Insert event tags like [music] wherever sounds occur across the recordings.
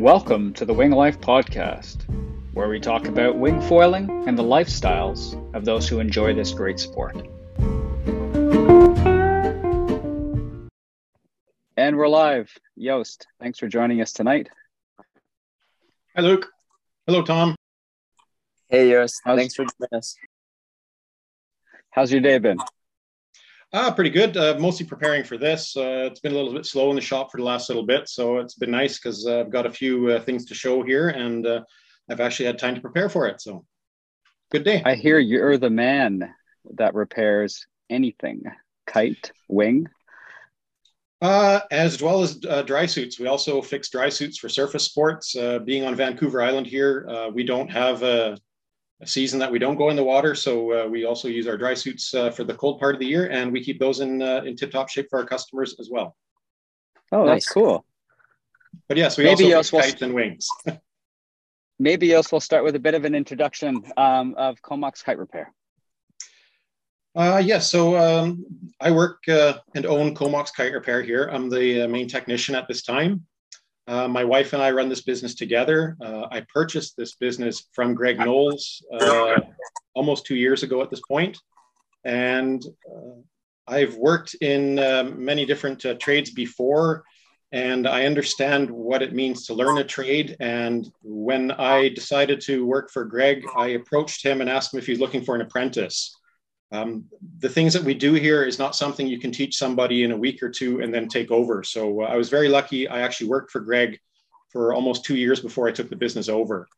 Welcome to the Wing Life Podcast, where we talk about wing foiling and the lifestyles of those who enjoy this great sport. And we're live. Joost, thanks for joining us tonight. Hi, Luke. Hello, Tom. Hey, Joost. Thanks for joining us. How's your day been? Ah, pretty good. Uh, mostly preparing for this. Uh, it's been a little bit slow in the shop for the last little bit, so it's been nice because uh, I've got a few uh, things to show here, and uh, I've actually had time to prepare for it. So, good day. I hear you're the man that repairs anything, kite, wing. Uh, as well as dry suits. We also fix dry suits for surface sports. being on Vancouver Island here, we don't have a a season that we don't go in the water. So uh, we also use our dry suits uh, for the cold part of the year, and we keep those in uh, in tip top shape for our customers as well. Oh, nice. that's cool. But yes, we maybe also have kites and wings. [laughs] maybe else we'll start with a bit of an introduction um, of Comox Kite Repair. Uh, yes, so um, I work uh, and own Comox Kite Repair here. I'm the uh, main technician at this time. Uh, my wife and I run this business together. Uh, I purchased this business from Greg Knowles uh, almost two years ago at this point. And uh, I've worked in um, many different uh, trades before, and I understand what it means to learn a trade. And when I decided to work for Greg, I approached him and asked him if he's looking for an apprentice. Um, the things that we do here is not something you can teach somebody in a week or two and then take over. So uh, I was very lucky. I actually worked for Greg for almost two years before I took the business over.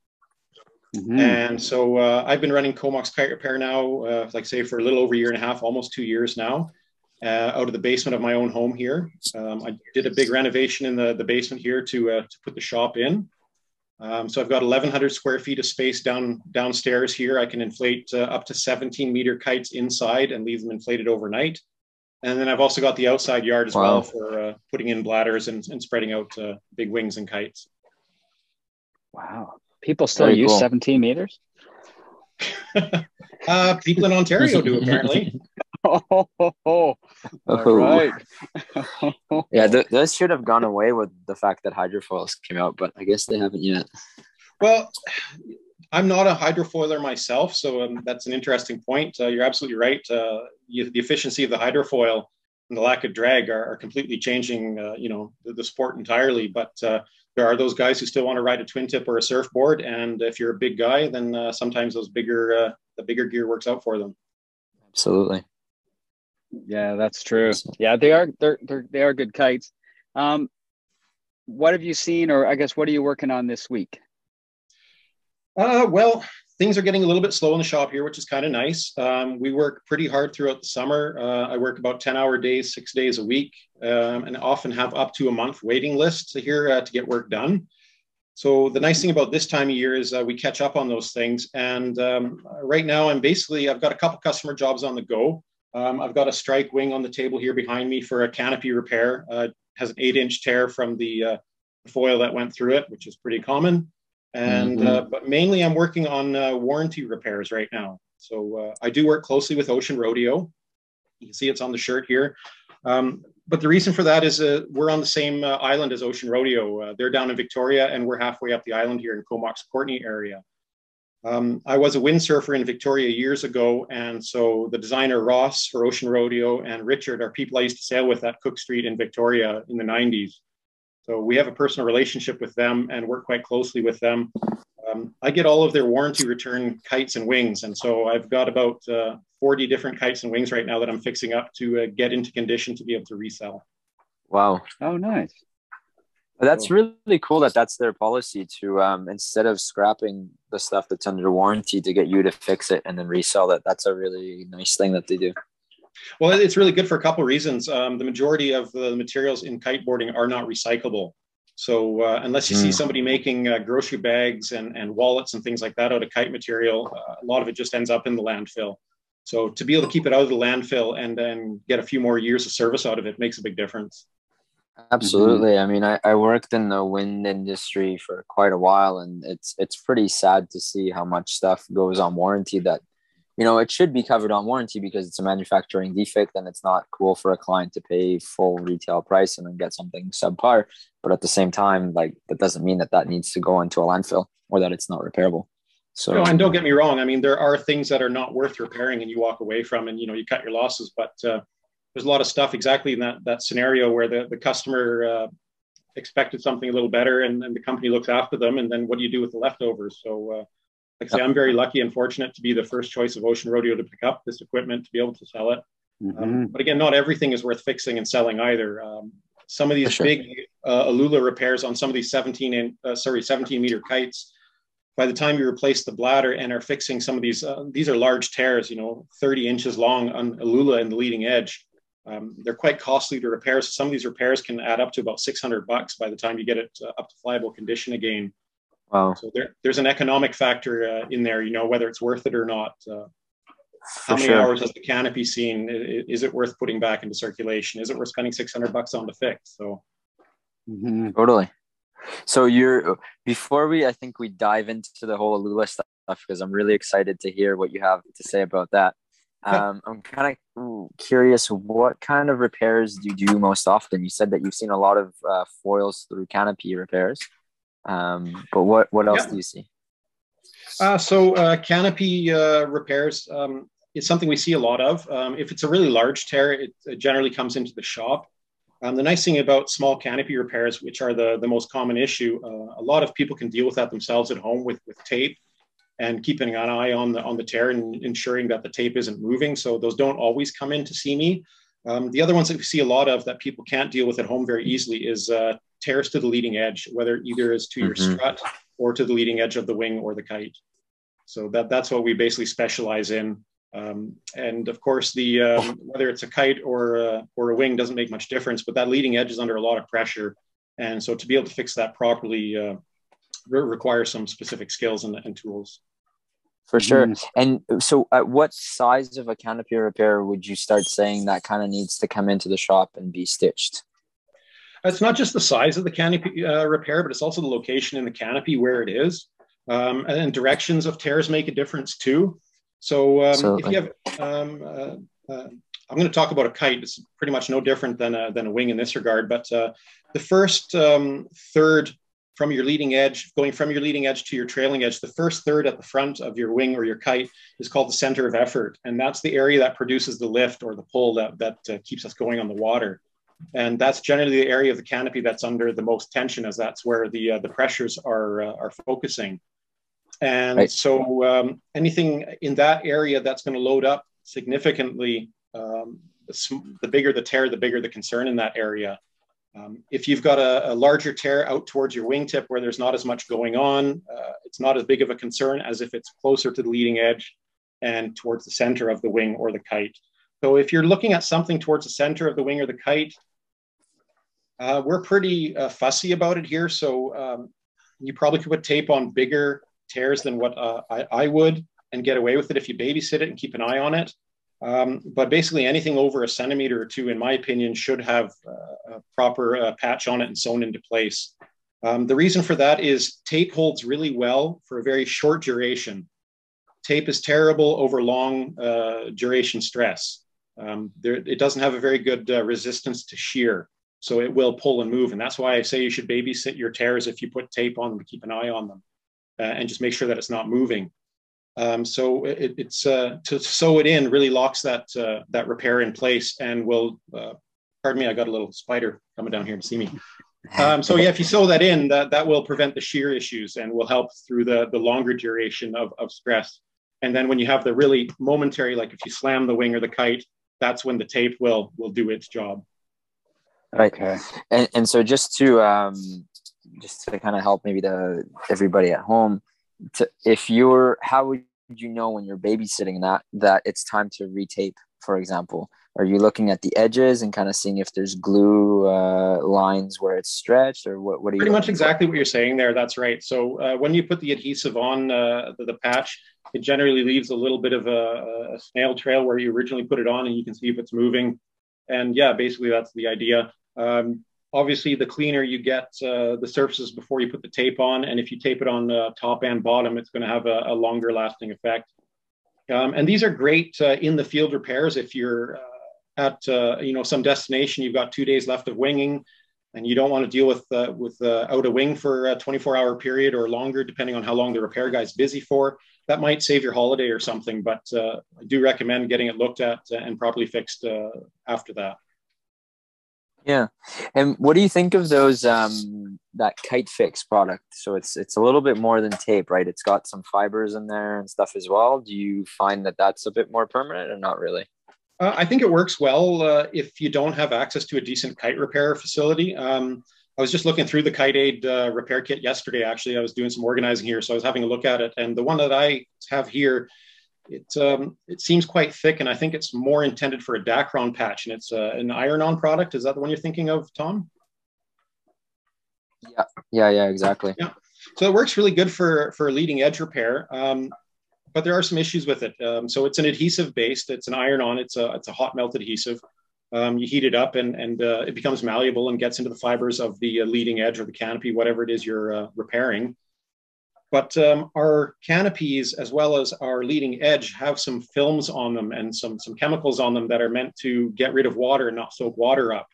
Mm-hmm. And so uh, I've been running Comox Kite Repair now, uh, like say, for a little over a year and a half, almost two years now, uh, out of the basement of my own home here. Um, I did a big renovation in the, the basement here to, uh, to put the shop in. Um, so I've got 1,100 square feet of space down downstairs here. I can inflate uh, up to 17 meter kites inside and leave them inflated overnight. And then I've also got the outside yard as wow. well for uh, putting in bladders and, and spreading out uh, big wings and kites. Wow. People still Very use cool. 17 meters? [laughs] Uh, people in Ontario do [laughs] apparently. [laughs] Oh, oh, oh. All right. [laughs] yeah, th- those should have gone away with the fact that hydrofoils came out, but I guess they haven't yet. Well, I'm not a hydrofoiler myself, so um, that's an interesting point. Uh, you're absolutely right. Uh, you, the efficiency of the hydrofoil and the lack of drag are, are completely changing, uh, you know, the, the, sport entirely. But uh, there are those guys who still want to ride a twin tip or a surfboard, and if you're a big guy, then uh, sometimes those bigger, uh, the bigger gear works out for them. Absolutely. Yeah, that's true. Yeah, they are they're, they're they are good kites. Um, what have you seen, or I guess what are you working on this week? Uh, well, things are getting a little bit slow in the shop here, which is kind of nice. Um, we work pretty hard throughout the summer. Uh, I work about 10 hour days, six days a week, um, and often have up to a month waiting list here uh, to get work done. So the nice thing about this time of year is uh, we catch up on those things. And um, right now, I'm basically I've got a couple customer jobs on the go. Um, I've got a strike wing on the table here behind me for a canopy repair. Uh, has an eight inch tear from the uh, foil that went through it, which is pretty common. And mm-hmm. uh, but mainly I'm working on uh, warranty repairs right now. So uh, I do work closely with Ocean Rodeo. You can see it's on the shirt here. Um, but the reason for that is uh, we're on the same island as Ocean Rodeo. they're down in Victoria, and we're halfway up the island here in Comox Courtenay area. Um, I was a windsurfer in Victoria years ago, and so the designer Ross for Ocean Rodeo and Richard are people I used to sail with at Cook Street in Victoria in the 90s. So we have a personal relationship with them and work quite closely with them. Um, I get all of their warranty return kites and wings, and so I've got about uh, 40 different kites and wings right now that I'm fixing up to uh, get into condition to be able to resell. Wow! Oh, nice. That's really cool that that's their policy to um, instead of scrapping the stuff that's under warranty to get you to fix it and then resell it. That's a really nice thing that they do. Well, it's really good for a couple of reasons. Um, the majority of the materials in kiteboarding are not recyclable. So uh, unless you mm. see hmm. somebody making uh, grocery bags and, and wallets and things like that out of kite material, uh, a lot of it just ends up in the landfill. So to be able to keep it out of the landfill and then get a few more years of service out of it makes a big difference. Absolutely. Mm-hmm. I mean, I, I worked in the wind industry for quite a while, and it's it's pretty sad to see how much stuff goes on warranty that you know, it should be covered on warranty because it's a manufacturing defect and it's not cool for a client to pay full retail price and then get something subpar. But at the same time, like that doesn't mean that that needs to go into a landfill or that it's not repairable. So, no, and don't get me wrong. I mean, there are things that are not worth repairing and you walk away from and, you know, you cut your losses, but uh, there's a lot of stuff exactly in that, that scenario where the, the customer uh, expected something a little better and, and the company looks after them. And then what do you do with the leftovers? So, uh, like I say, I'm very lucky and fortunate to be the first choice of Ocean Rodeo to pick up this equipment to be able to sell it. Mm-hmm. Um, but again, not everything is worth fixing and selling either. Um, some of these sure. big uh, Aluula repairs on some of these 17 in, uh, sorry 17 meter kites. By the time you replace the bladder and are fixing some of these, uh, these are large tears, you know, 30 inches long on Aluula and the leading edge. Um, they're quite costly to repair. So some of these repairs can add up to about 600 bucks by the time you get it uh, up to flyable condition again. Wow. So there, there's an economic factor uh, in there, you know, whether it's worth it or not. Uh, how many sure. hours has the canopy seen? Is it worth putting back into circulation? Is it worth spending 600 bucks on the fix? So mm-hmm. totally. So you're before we, I think we dive into the whole Aluula stuff because I'm really excited to hear what you have to say about that. Um, I'm kind of curious, what kind of repairs do you do most often? You said that you've seen a lot of uh, foils through canopy repairs. Um, but what what else yeah. do you see? Uh, so uh, canopy uh, repairs um, is something we see a lot of. Um, if it's a really large tear, it, generally comes into the shop. Um, the nice thing about small canopy repairs, which are the, the most common issue, uh, a lot of people can deal with that themselves at home with, with tape and keeping an eye on the on the tear and ensuring that the tape isn't moving. So those don't always come in to see me. Um, the other ones that we see a lot of that people can't deal with at home very easily is uh, tears to the leading edge, whether either is to mm-hmm. your strut or to the leading edge of the wing or the kite. So that, that's what we basically specialize in. Um, and of course, the um, whether it's a kite or a, or a wing doesn't make much difference, but that leading edge is under a lot of pressure. And so to be able to fix that properly uh, requires some specific skills and, and tools. For sure. Mm. And so, at what size of a canopy repair would you start saying that kind of needs to come into the shop and be stitched? It's not just the size of the canopy uh, repair, but it's also the location in the canopy where it is. Um, and directions of tears make a difference too. So, um, if you have, um, uh, uh, I'm going to talk about a kite. It's pretty much no different than a, than a wing in this regard. But uh, the first um, third from your leading edge, going from your leading edge to your trailing edge, the first third at the front of your wing or your kite is called the center of effort. And that's the area that produces the lift or the pull that, that uh, keeps us going on the water. And that's generally the area of the canopy that's under the most tension, as that's where the, uh, the pressures are, uh, are focusing. And right. so um, anything in that area that's going to load up significantly, um, the bigger the tear, the bigger the concern in that area. Um, if you've got a, a, larger tear out towards your wingtip where there's not as much going on, uh, it's not as big of a concern as if it's closer to the leading edge and towards the center of the wing or the kite. So if you're looking at something towards the center of the wing or the kite, uh, we're pretty uh, fussy about it here. So um, you probably could put tape on bigger tears than what uh, I, I would and get away with it if you babysit it and keep an eye on it. Um, but basically, anything over a centimeter or two, in my opinion, should have uh, a proper uh, patch on it and sewn into place. Um, the reason for that is tape holds really well for a very short duration. Tape is terrible over long uh, duration stress. Um, there, it doesn't have a very good uh, resistance to shear, so it will pull and move. And that's why I say you should babysit your tears if you put tape on them to keep an eye on them uh, and just make sure that it's not moving. Um, so it, it's uh, to sew it in really locks that uh, that repair in place and will. Uh, pardon me, I got a little spider coming down here to see me. Um, so yeah, if you sew that in, that that will prevent the shear issues and will help through the the longer duration of of stress. And then when you have the really momentary, like if you slam the wing or the kite, that's when the tape will will do its job. Okay. And and so just to um just to kind of help maybe the everybody at home to, if you're how would you know when you're babysitting that that it's time to retape for example? Are you looking at the edges and kind of seeing if there's glue uh, lines where it's stretched or what, what are you pretty much exactly what you're saying there that's right. So uh, when you put the adhesive on uh, the, the, patch it generally leaves a little bit of a, a, snail trail where you originally put it on and you can see if it's moving. And yeah basically that's the idea. Um, obviously the cleaner you get uh, the surfaces before you put the tape on and if you tape it on uh, top and bottom it's going to have a, a, longer lasting effect Um, and these are great uh, in the field repairs if you're uh, at uh, you know some destination, you've got two days left of winging, and you don't want to deal with uh, with out a wing for a 24 hour period or longer, depending on how long the repair guy's busy for. That might save your holiday or something, but I do recommend getting it looked at and properly fixed after that. Yeah, and what do you think of those um, that Kite Fix product? So it's it's a little bit more than tape, right? It's got some fibers in there and stuff as well. Do you find that that's a bit more permanent, or not really? Uh, I think it works well uh, if you don't have access to a decent kite repair facility. Um, I was just looking through the Kite Aid uh, repair kit yesterday. Actually, I was doing some organizing here, so I was having a look at it, and the one that I have here it um, it seems quite thick, and I think it's more intended for a Dacron patch, and it's uh, an iron-on product. Is that the one you're thinking of, Tom? Yeah, yeah, yeah, exactly. Yeah, so it works really good for for leading edge repair, um, but there are some issues with it. Um, so it's an adhesive based. It's an iron-on. It's a it's a hot melt adhesive. Um, you heat it up, and and uh, it becomes malleable and gets into the fibers of the uh, leading edge or the canopy, whatever it is you're uh, repairing. But um, our canopies, as well as our leading edge, have some films on them and some, some chemicals on them that are meant to get rid of water and not soak water up.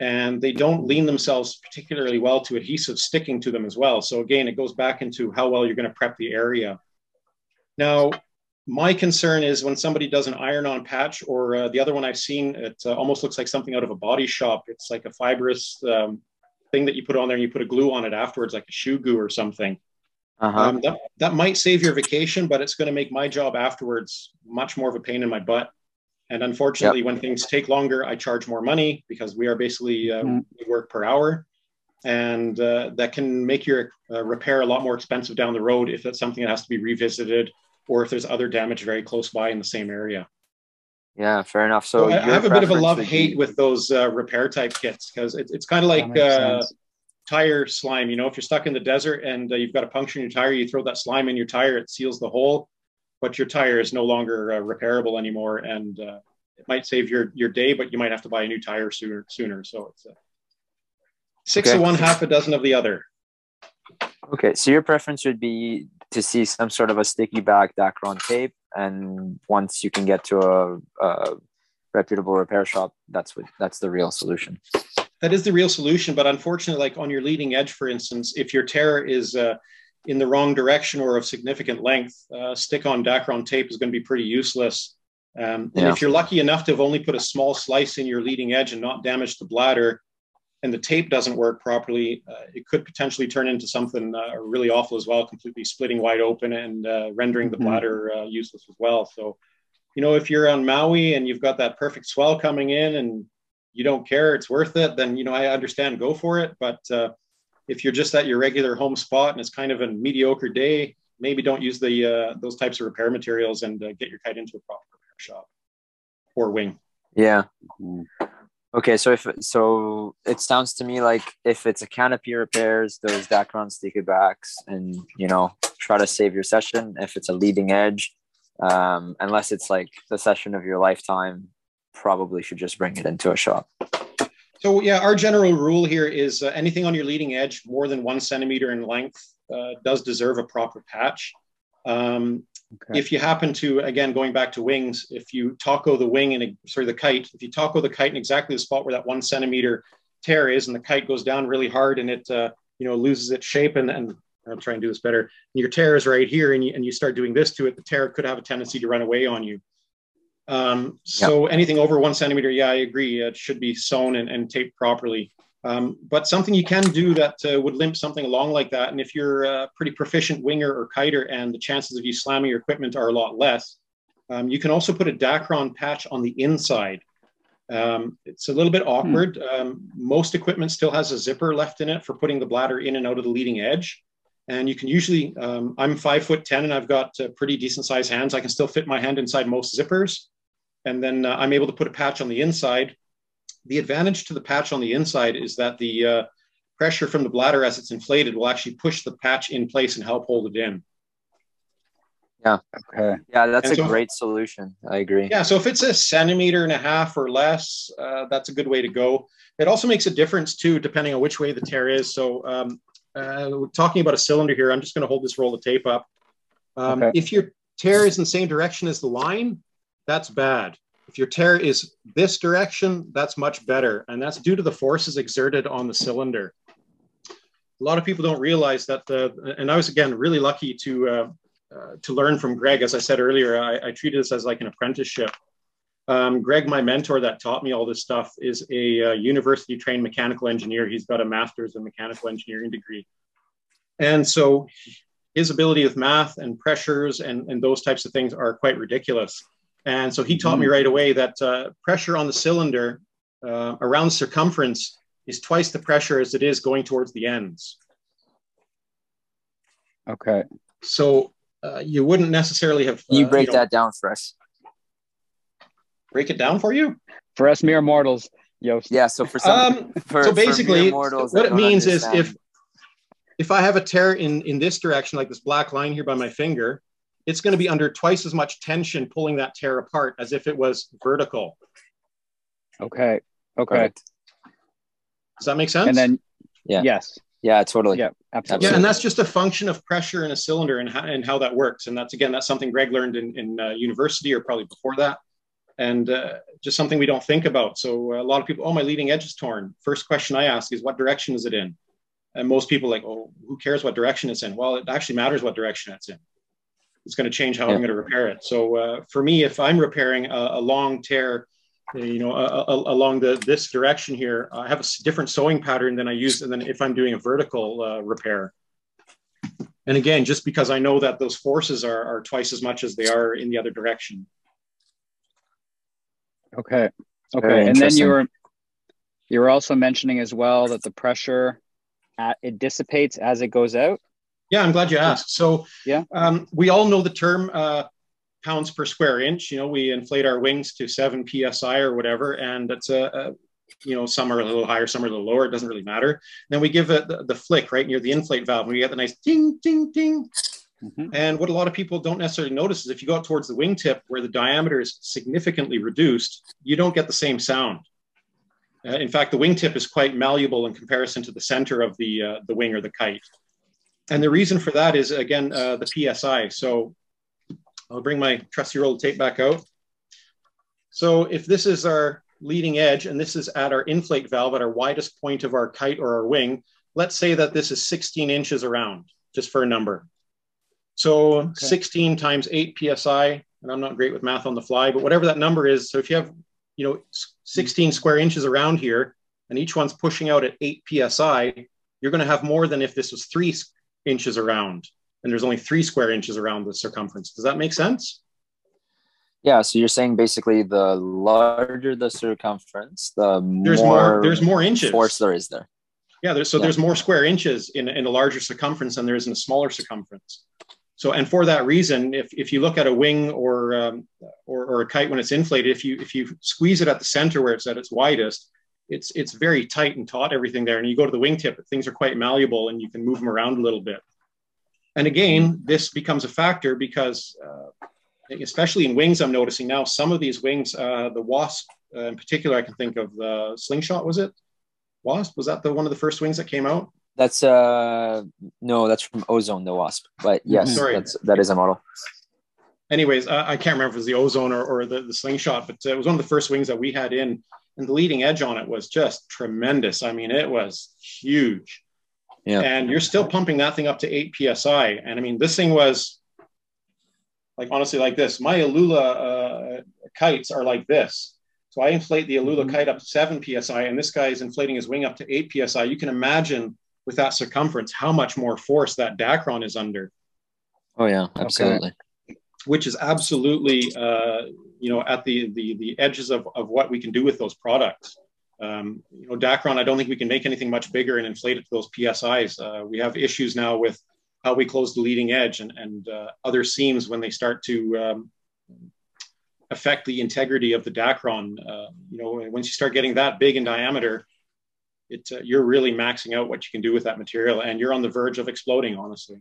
And they don't lean themselves particularly well to adhesive sticking to them as well. So again, it goes back into how well you're going to prep the area. Now, my concern is when somebody does an iron-on patch, or uh, the other one I've seen, it uh, almost looks like something out of a body shop. It's like a fibrous um, thing that you put on there, and you put a glue on it afterwards, like a shoe glue or something. Uh-huh. Um, that, that might save your vacation, but it's going to make my job afterwards much more of a pain in my butt. And unfortunately, yep. when things take longer, I charge more money because we are basically uh, mm. we work per hour, and uh, that can make your uh, repair a lot more expensive down the road if that's something that has to be revisited or if there's other damage very close by in the same area. Yeah, fair enough. So, so I, have a bit of a love hate with those uh, repair type kits because it, it's kind of like tire slime. You know, if you're stuck in the desert and uh, you've got a puncture in your tire, you throw that slime in your tire, it seals the hole, but your tire is no longer uh, repairable anymore, and uh, it might save your your day, but you might have to buy a new tire sooner. Sooner, so it's six okay. of one, half a dozen of the other. Okay, so your preference would be to see some sort of a sticky back Dacron tape, and once you can get to a, a reputable repair shop, that's what that's the real solution that is the real solution. But unfortunately, like on your leading edge, for instance, if your tear is uh, in the wrong direction or of significant length, uh, stick on Dacron tape is going to be pretty useless. Um, and yeah. if you're lucky enough to have only put a small slice in your leading edge and not damage the bladder, and the tape doesn't work properly, uh, it could potentially turn into something uh, really awful as well, completely splitting wide open and uh, rendering the mm-hmm. bladder uh, useless as well. So, you know, if you're on Maui and you've got that perfect swell coming in and you don't care, it's worth it, then you know I understand, go for it. But uh, if you're just at your regular home spot and it's kind of a mediocre day, maybe don't use the uh, those types of repair materials and uh, get your kite into a proper repair shop or wing. Yeah. Mm-hmm. Okay, so if so, it sounds to me like if it's a canopy repairs, those Dacron sticky backs, and you know try to save your session. If it's a leading edge, um, unless it's like the session of your lifetime, probably should just bring it into a shop. So yeah, our general rule here is uh, anything on your leading edge more than one centimeter in length uh, does deserve a proper patch. Um, okay. If you happen to, again, going back to wings, if you taco the wing and sorry the kite, if you taco the kite in exactly the spot where that one centimeter tear is, and the kite goes down really hard and it uh, you know loses its shape and, and I'll try and do this better. And your tear is right here, and you, and you start doing this to it, the tear could have a tendency to run away on you. Um, so yep. anything over one centimeter, yeah, I agree. It should be sewn and, and taped properly. Um, but something you can do that uh, would limp something along like that. And if you're a pretty proficient winger or kiter and the chances of you slamming your equipment are a lot less, um, you can also put a Dacron patch on the inside. Um, it's a little bit awkward. Hmm. Um, most equipment still has a zipper left in it for putting the bladder in and out of the leading edge. And you can usually, um, I'm five foot 10 and I've got uh, pretty decent sized hands. I can still fit my hand inside most zippers and then uh, I'm able to put a patch on the inside. The advantage to the patch on the inside is that the uh, pressure from the bladder as it's inflated will actually push the patch in place and help hold it in. Yeah. Okay. Yeah, that's and a so, great solution. I agree. Yeah. So if it's a centimeter and a half or less, uh, that's a good way to go. It also makes a difference too, depending on which way the tear is. So um, uh, talking about a cylinder here, I'm just going to hold this roll of tape up. Um, okay. If you're tear is in the same direction as the line, that's bad. If your tear is this direction, that's much better. And that's due to the forces exerted on the cylinder. A lot of people don't realize that the, and I was again really lucky to, uh, uh, to learn from Greg. As I said earlier, I, I treated this as like an apprenticeship. Um, Greg, my mentor that taught me all this stuff, is a uh, university trained mechanical engineer. He's got a master's in mechanical engineering degree. And so his ability with math and pressures and, and those types of things are quite ridiculous. And so he taught mm. me right away that uh, pressure on the cylinder uh, around circumference is twice the pressure as it is going towards the ends. Okay. So uh, you wouldn't necessarily have. you uh, break you know, that down for us? Break it down for you? For us mere mortals, yo. Yeah. So for some, um, for, so basically, mortals, what it means understand. is if if I have a tear in in this direction, like this black line here by my finger, it's going to be under twice as much tension pulling that tear apart as if it was vertical. Okay. Okay. Right. Does that make sense? And then, yeah. Yes. Yeah, totally. Yeah, absolutely. Yeah, and that's just a function of pressure in a cylinder and how, and how that works. And that's again, that's something Greg learned in, in uh, university or probably before that, and uh, just something we don't think about. So uh, a lot of people, oh, my leading edge is torn. First question I ask is, what direction is it in? And most people like, oh, who cares what direction it's in? Well, it actually matters what direction it's in it's going to change how yeah. I'm going to repair it. So uh, for me, if I'm repairing a, a long tear, you know, a, a, along the this direction here, I have a different sewing pattern than I use and then if I'm doing a vertical uh, repair. And again, just because I know that those forces are, are twice as much as they are in the other direction. Okay. Okay. And then you were you were also mentioning as well that the pressure at, it dissipates as it goes out. Yeah, I'm glad you asked. So, yeah, um, we all know the term uh, pounds per square inch. You know, we inflate our wings to seven psi or whatever, and that's a, a you know, some are a little higher, some are a little lower. It doesn't really matter. Then we give it the, the flick right near the inflate valve, and we get the nice ding, ding, ding. Mm-hmm. And what a lot of people don't necessarily notice is if you go out towards the wingtip where the diameter is significantly reduced, you don't get the same sound. Uh, in fact, the wingtip is quite malleable in comparison to the center of the uh, the wing or the kite and the reason for that is again uh, the PSI. So I'll bring my trusty roll of tape back out. So if this is our leading edge and this is at our inflate valve at our widest point of our kite or our wing, let's say that this is 16 inches around, just for a number. So okay. 16 times 8 psi, and I'm not great with math on the fly, but whatever that number is. So if you have, you know, 16 square inches around here, and each one's pushing out at 8 psi, you're going to have more than if this was three inches around and there's only three square inches around the circumference. Does that make sense? Yeah, so you're saying basically the larger the circumference, the there's more, more there's more inches force there is there. Yeah, there's, so yeah. there's more square inches in, in a larger circumference than there is in a smaller circumference. So, and for that reason, if, if you look at a wing or, um, or, or a kite when it's inflated, if you if you squeeze it at the center where it's at its widest, it's it's very tight and taut everything there. And you go to the wingtip things are quite malleable and you can move them around a little bit. And again this becomes a factor because uh, especially in wings i'm noticing now some of these wings uh, the wasp uh, in particular i can think of the slingshot was it? Wasp? Was that the one of the first wings that came out? That's uh no that's from ozone the wasp. But yes Sorry. that's that is a model. Anyways i can't remember if it was the ozone or, or the, the slingshot but uh, it was one of the first wings that we had in and the leading edge on it was just tremendous. I mean, it was huge. Yeah. And you're still pumping that thing up to 8 psi. And I mean, this thing was like honestly like this. My Aluula uh, kites are like this. So I inflate the Aluula mm-hmm. kite up to 7 psi, and this guy is inflating his wing up to 8 psi. You can imagine with that circumference how much more force that Dacron is under. Oh yeah, absolutely. Okay. Which is absolutely uh, you know, at the the the edges of, of what we can do with those products. Um, you know, Dacron, I don't think we can make anything much bigger and inflate it to those PSIs. Uh, we have issues now with how we close the leading edge and, and uh, other seams when they start to um, affect the integrity of the Dacron. Uh, you know, once you start getting that big in diameter, it, uh, you're really maxing out what you can do with that material and you're on the verge of exploding, honestly.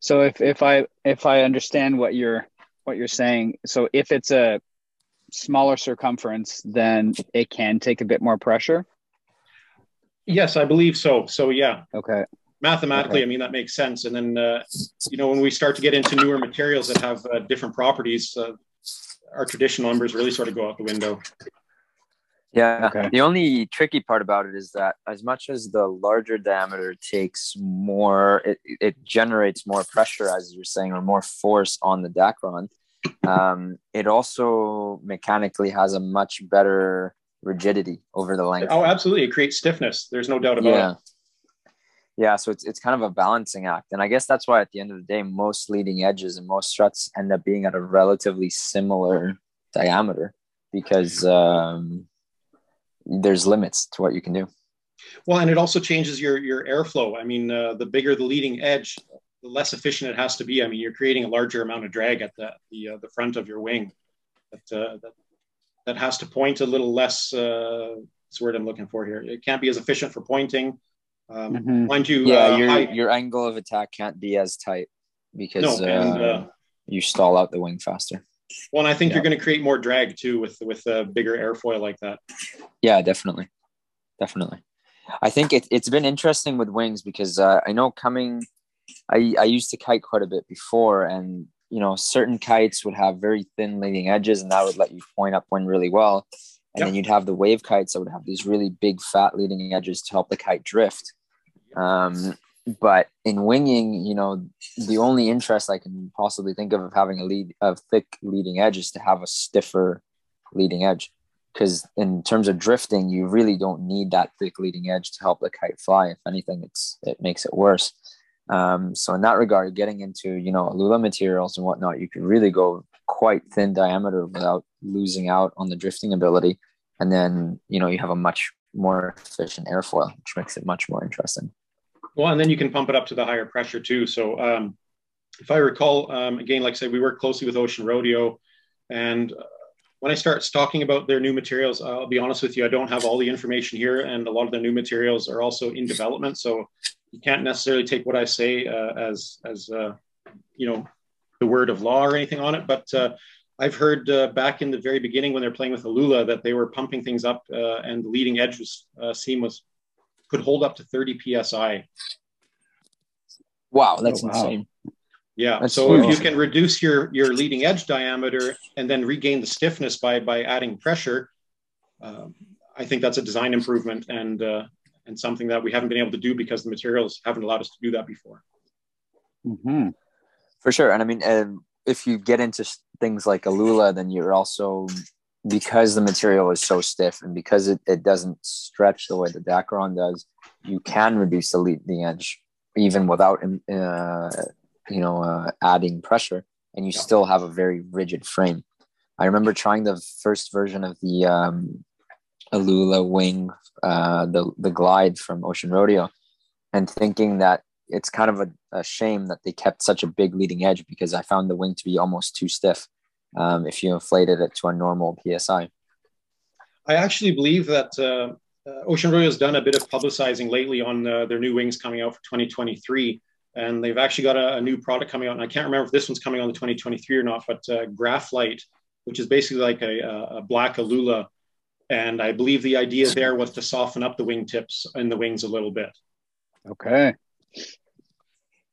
So if, if I if I understand what you're what you're saying. So if it's a smaller circumference, then it can take a bit more pressure. Yes, I believe so. So yeah. Okay. mathematically, okay. I mean, that makes sense. And then, uh, you know, when we start to get into newer materials that have uh, different properties, uh, our traditional numbers really sort of go out the window. Yeah. Okay. The only tricky part about it is that as much as the larger diameter takes more, it, it generates more pressure, as you're saying, or more force on the Dacron. Um, it also mechanically has a much better rigidity over the length. Oh, absolutely. It creates stiffness. There's no doubt about yeah. it. Yeah. So it's, it's kind of a balancing act. And I guess that's why at the end of the day, most leading edges and most struts end up being at a relatively similar diameter because um, there's limits to what you can do. Well, and it also changes your, your airflow. I mean, uh, the bigger the leading edge, the less efficient it has to be. I mean, you're creating a larger amount of drag at the, the, uh, the front of your wing. That, uh, that that has to point a little less. Uh, that's the word I'm looking for here. It can't be as efficient for pointing. Um, mm-hmm. Mind you, yeah, uh, your high, your angle of attack can't be as tight because no, and, uh, uh, you stall out the wing faster. Well, and I think yeah. you're going to create more drag too with with a bigger airfoil like that. Yeah, definitely, definitely. I think it, it's been interesting with wings because uh, I know coming, I, I used to kite quite a bit before, and you know, certain kites would have very thin leading edges and that would let you point upwind really well. And yep. then you'd have the wave kites that would have these really big fat leading edges to help the kite drift. Um, but in winging, you know, the only interest I can possibly think of of having a lead of thick leading edge is to have a stiffer leading edge. Because in terms of drifting, you really don't need that thick leading edge to help the kite fly. If anything, it's it makes it worse. Um, so in that regard, getting into you know Aluula materials and whatnot, you can really go quite thin diameter without losing out on the drifting ability, and then you know you have a much more efficient airfoil, which makes it much more interesting. Well, and then you can pump it up to the higher pressure too. So um, if I recall, um, again, like I said, we work closely with Ocean Rodeo, and uh, when I start talking about their new materials, I'll be honest with you, I don't have all the information here, and a lot of the new materials are also in development. So you can't necessarily take what I say uh, as as uh, you know the word of law or anything on it. But uh, I've heard uh, back in the very beginning when they're playing with Aluula that they were pumping things up, uh, and the leading edge was uh, seam was could hold up to 30 psi. Wow, that's oh, wow. insane. Yeah. That's so if you can reduce your your leading edge diameter and then regain the stiffness by by adding pressure, um, I think that's a design improvement and uh, and something that we haven't been able to do because the materials haven't allowed us to do that before. Mm-hmm. For sure, and I mean, uh, if you get into things like Aluula, then you're also because the material is so stiff and because it, it doesn't stretch the way the Dacron does, you can reduce the leading edge even without uh, you know uh, adding pressure, and you still have a very rigid frame. I remember trying the first version of the um, Aluula wing, uh, the the glide from Ocean Rodeo, and thinking that it's kind of a, a, shame that they kept such a big leading edge because I found the wing to be almost too stiff um, if you inflated it to a normal PSI. I actually believe that uh, uh, Ocean Rodeo has done a bit of publicizing lately on uh, their new wings coming out for 2023. And they've actually got a, a, new product coming out. And I can't remember if this one's coming on the 2023 or not, but uh, Graphite, which is basically like a, a black Aluula and I believe the idea there was to soften up the wingtips and the wings a little bit. Okay.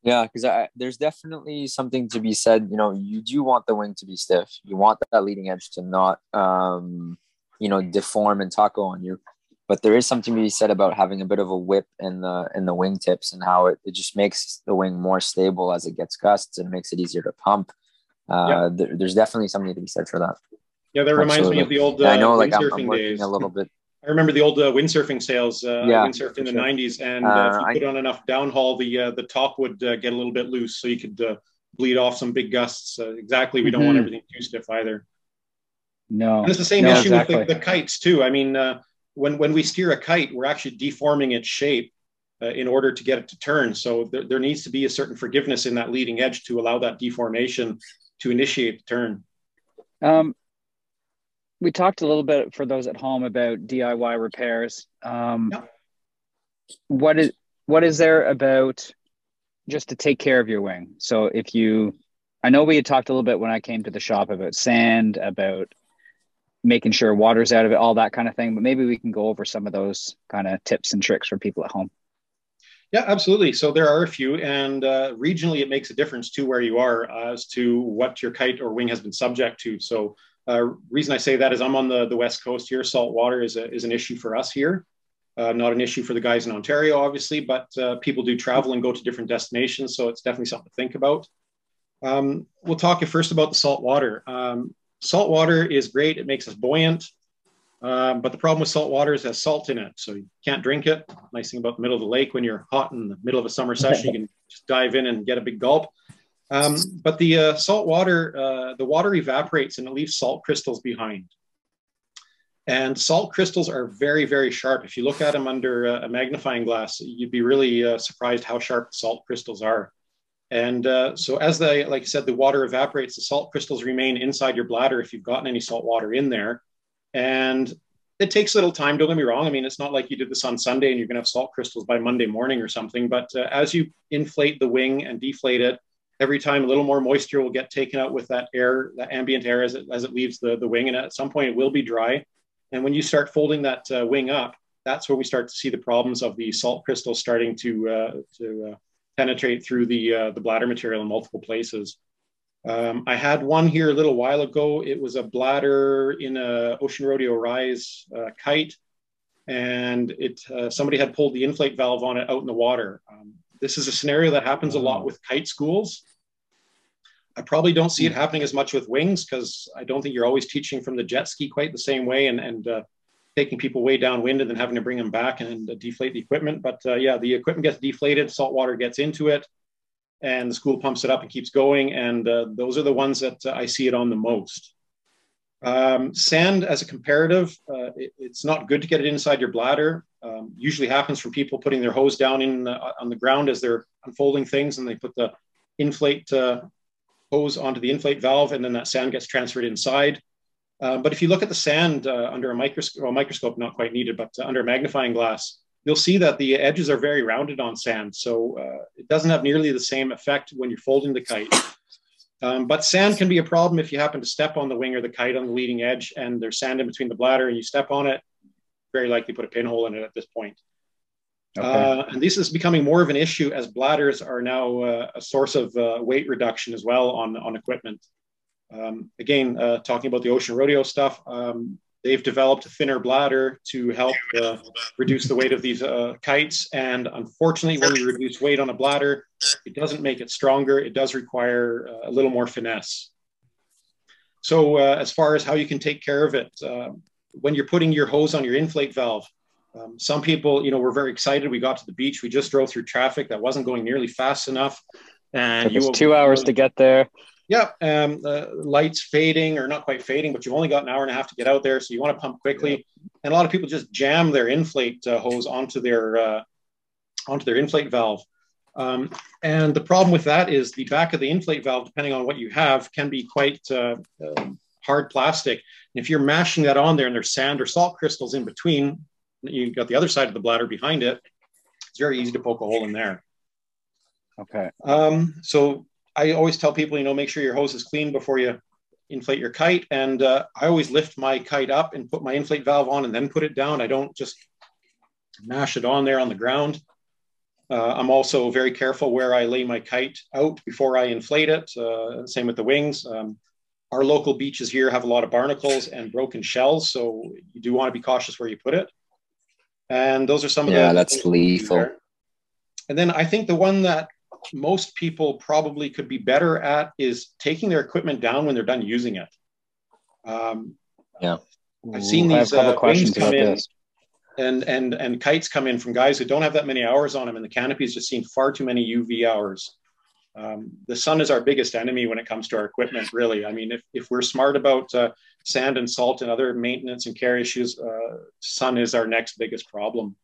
Yeah, because there's definitely something to be said. You know, you do want the wing to be stiff. You want that leading edge to not, um, you know, deform and taco on you. But there is something to be said about having a bit of a whip in the in the wingtips and how it, it just makes the wing more stable as it gets gusts and makes it easier to pump. Uh, there, there's definitely something to be said for that. Yeah, that reminds Absolutely. me of the old. Uh, I know, like I'm, I'm working days. a little bit. I remember the old uh, windsurfing sails. Uh, yeah, windsurfed in the sure. '90s, and uh, if you uh, put I, on enough downhaul, the uh, the top would uh, get a little bit loose, so you could bleed off some big gusts. exactly, we mm-hmm. don't want mm-hmm. everything too stiff either. No, and it's the same no, issue exactly. with the, the, kites too. I mean, when when we steer a kite, we're actually deforming its shape in order to get it to turn. So there, there needs to be a certain forgiveness in that leading edge to allow that deformation to initiate the turn. Um, we talked a little bit for those at home about DIY repairs. Um, yeah. What is what is there about just to take care of your wing? So if you, I know we had talked a little bit when I came to the shop about sand, about making sure water's out of it, all that kind of thing. But maybe we can go over some of those kind of tips and tricks for people at home. Yeah, absolutely. So there are a few, and uh, regionally, it makes a difference to where you are as to what your kite or wing has been subject to. So, uh, reason I say that is I'm on the, the west coast here. Salt water is a, is an issue for us here, uh, not an issue for the guys in Ontario, obviously, but uh, people do travel and go to different destinations, so it's definitely something to think about. Um, we'll talk first about the salt water. Um, salt water is great; it makes us buoyant. Um, but the problem with salt water is it has salt in it, so you can't drink it. Nice thing about the middle of the lake when you're hot in the middle of a summer session, you can [laughs] just dive in and get a big gulp. Um, but the uh, salt water, uh, the water evaporates and it leaves salt crystals behind. And salt crystals are very, very sharp. If you look at them under a magnifying glass, you'd be really uh, surprised how sharp salt crystals are. And uh, so, as the like I said, the water evaporates, the salt crystals remain inside your bladder if you've gotten any salt water in there. And it takes a little time. Don't get me wrong. I mean, it's not like you did this on Sunday and you're going to have salt crystals by Monday morning or something. But uh, as you inflate the wing and deflate it, every time a little more moisture will get taken out with that air, that ambient air as it, as it leaves the, the wing. And at some point, it will be dry. And when you start folding that uh, wing up, that's where we start to see the problems of the salt crystals starting to, uh, to uh, penetrate through the, uh, the bladder material in multiple places. Um, I had one here a little while ago. It was a bladder in a Ocean Rodeo Rise uh, kite, and it uh, somebody had pulled the inflate valve on it out in the water. Um, this is a scenario that happens a lot with kite schools. I probably don't see it hmm. happening as much with wings because I don't think you're always teaching from the jet ski quite the same way and, and uh, taking people way downwind and then having to bring them back and, uh, deflate the equipment. But uh, yeah, the equipment gets deflated, salt water gets into it and the school pumps it up and keeps going. And uh, those are the ones that uh, I see it on the most. Um, sand as a comparative, uh, it, it's not good to get it inside your bladder. Um, usually happens from people putting their hose down in on the ground as they're unfolding things, and they put the inflate uh, hose onto the inflate valve, and then that sand gets transferred inside. Uh, but if you look at the sand uh, under a microscope, well, microscope not quite needed, but under a magnifying glass, you'll see that the edges are very rounded on sand. So uh, it doesn't have nearly the same effect when you're folding the kite. Um, but sand can be a problem if you happen to step on the wing or the kite on the leading edge and there's sand in between the bladder and you step on it, very likely put a pinhole in it at this point. Okay. Uh, and this is becoming more of an issue as bladders are now uh, a source of uh, weight reduction as well on, on equipment. Um, again, uh, talking about the ocean rodeo stuff, um, They've developed a thinner bladder to help uh, reduce the weight of these uh, kites. And unfortunately, when you reduce weight on a bladder, it doesn't make it stronger. It does require uh, a little more finesse. So, uh, as far as how you can take care of it, uh, when you're putting your hose on your inflate valve, um, some people, you know, were very excited. We got to the beach. We just drove through traffic that wasn't going nearly fast enough. And it was two hours to get there. Yeah, um, the lights fading or not quite fading, but you've only got an hour and a half to get out there, so you want to pump quickly. And a lot of people just jam their inflate uh, hose onto their uh, onto their inflate valve. Um, and the problem with that is the back of the inflate valve, depending on what you have, can be quite uh, um, hard plastic. And if you're mashing that on there and there's sand or salt crystals in between, you've got the other side of the bladder behind it, it's very easy to poke a hole in there. Okay. Um, so I always tell people, you know, make sure your hose is clean before you inflate your kite. And uh, I always lift my kite up and put my inflate valve on and then put it down. I don't just mash it on there on the ground. Uh, I'm also very careful where I lay my kite out before I inflate it. Uh, same with the wings. Um, our local beaches here have a lot of barnacles and broken shells, so you do want to be cautious where you put it. And those are some of yeah, the yeah, that's lethal. And then I think the one that most people probably could be better at is taking their equipment down when they're done using it. Um, yeah, I've seen these uh, wings come in this. and and and kites come in from guys who don't have that many hours on them, and the canopy has just seen far too many UV hours. Um, the sun is our biggest enemy when it comes to our equipment. Really, I mean, if if we're smart about uh, sand and salt and other maintenance and care issues, uh, sun is our next biggest problem.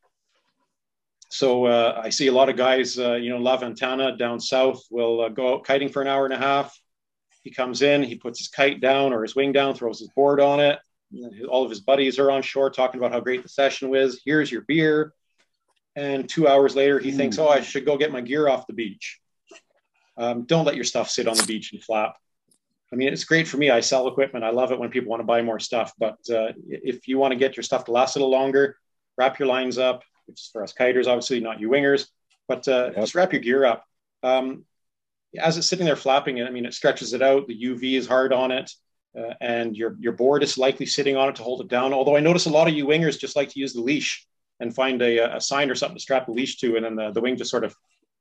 So uh, I see a lot of guys, uh, you know, La Ventana down south will uh, go out kiting for an hour and a half. He comes in, he puts his kite down or his wing down, throws his board on it. All of his buddies are on shore talking about how great the session was. Here's your beer. And two hours later, he mm. thinks, oh, I should go get my gear off the beach. Um, don't let your stuff sit on the beach and flap. I mean, it's great for me. I sell equipment. I love it when people want to buy more stuff. But uh, if you want to get your stuff to last a little longer, wrap your lines up, which is for us kiters, obviously, not you wingers. But uh, yep. just wrap your gear up. Um, as it's sitting there flapping, it, I mean, it stretches it out. The UV is hard on it. Uh, and your your board is likely sitting on it to hold it down. Although I notice a lot of you wingers just like to use the leash and find a, a sign or something to strap the leash to, and then the, the wing just sort of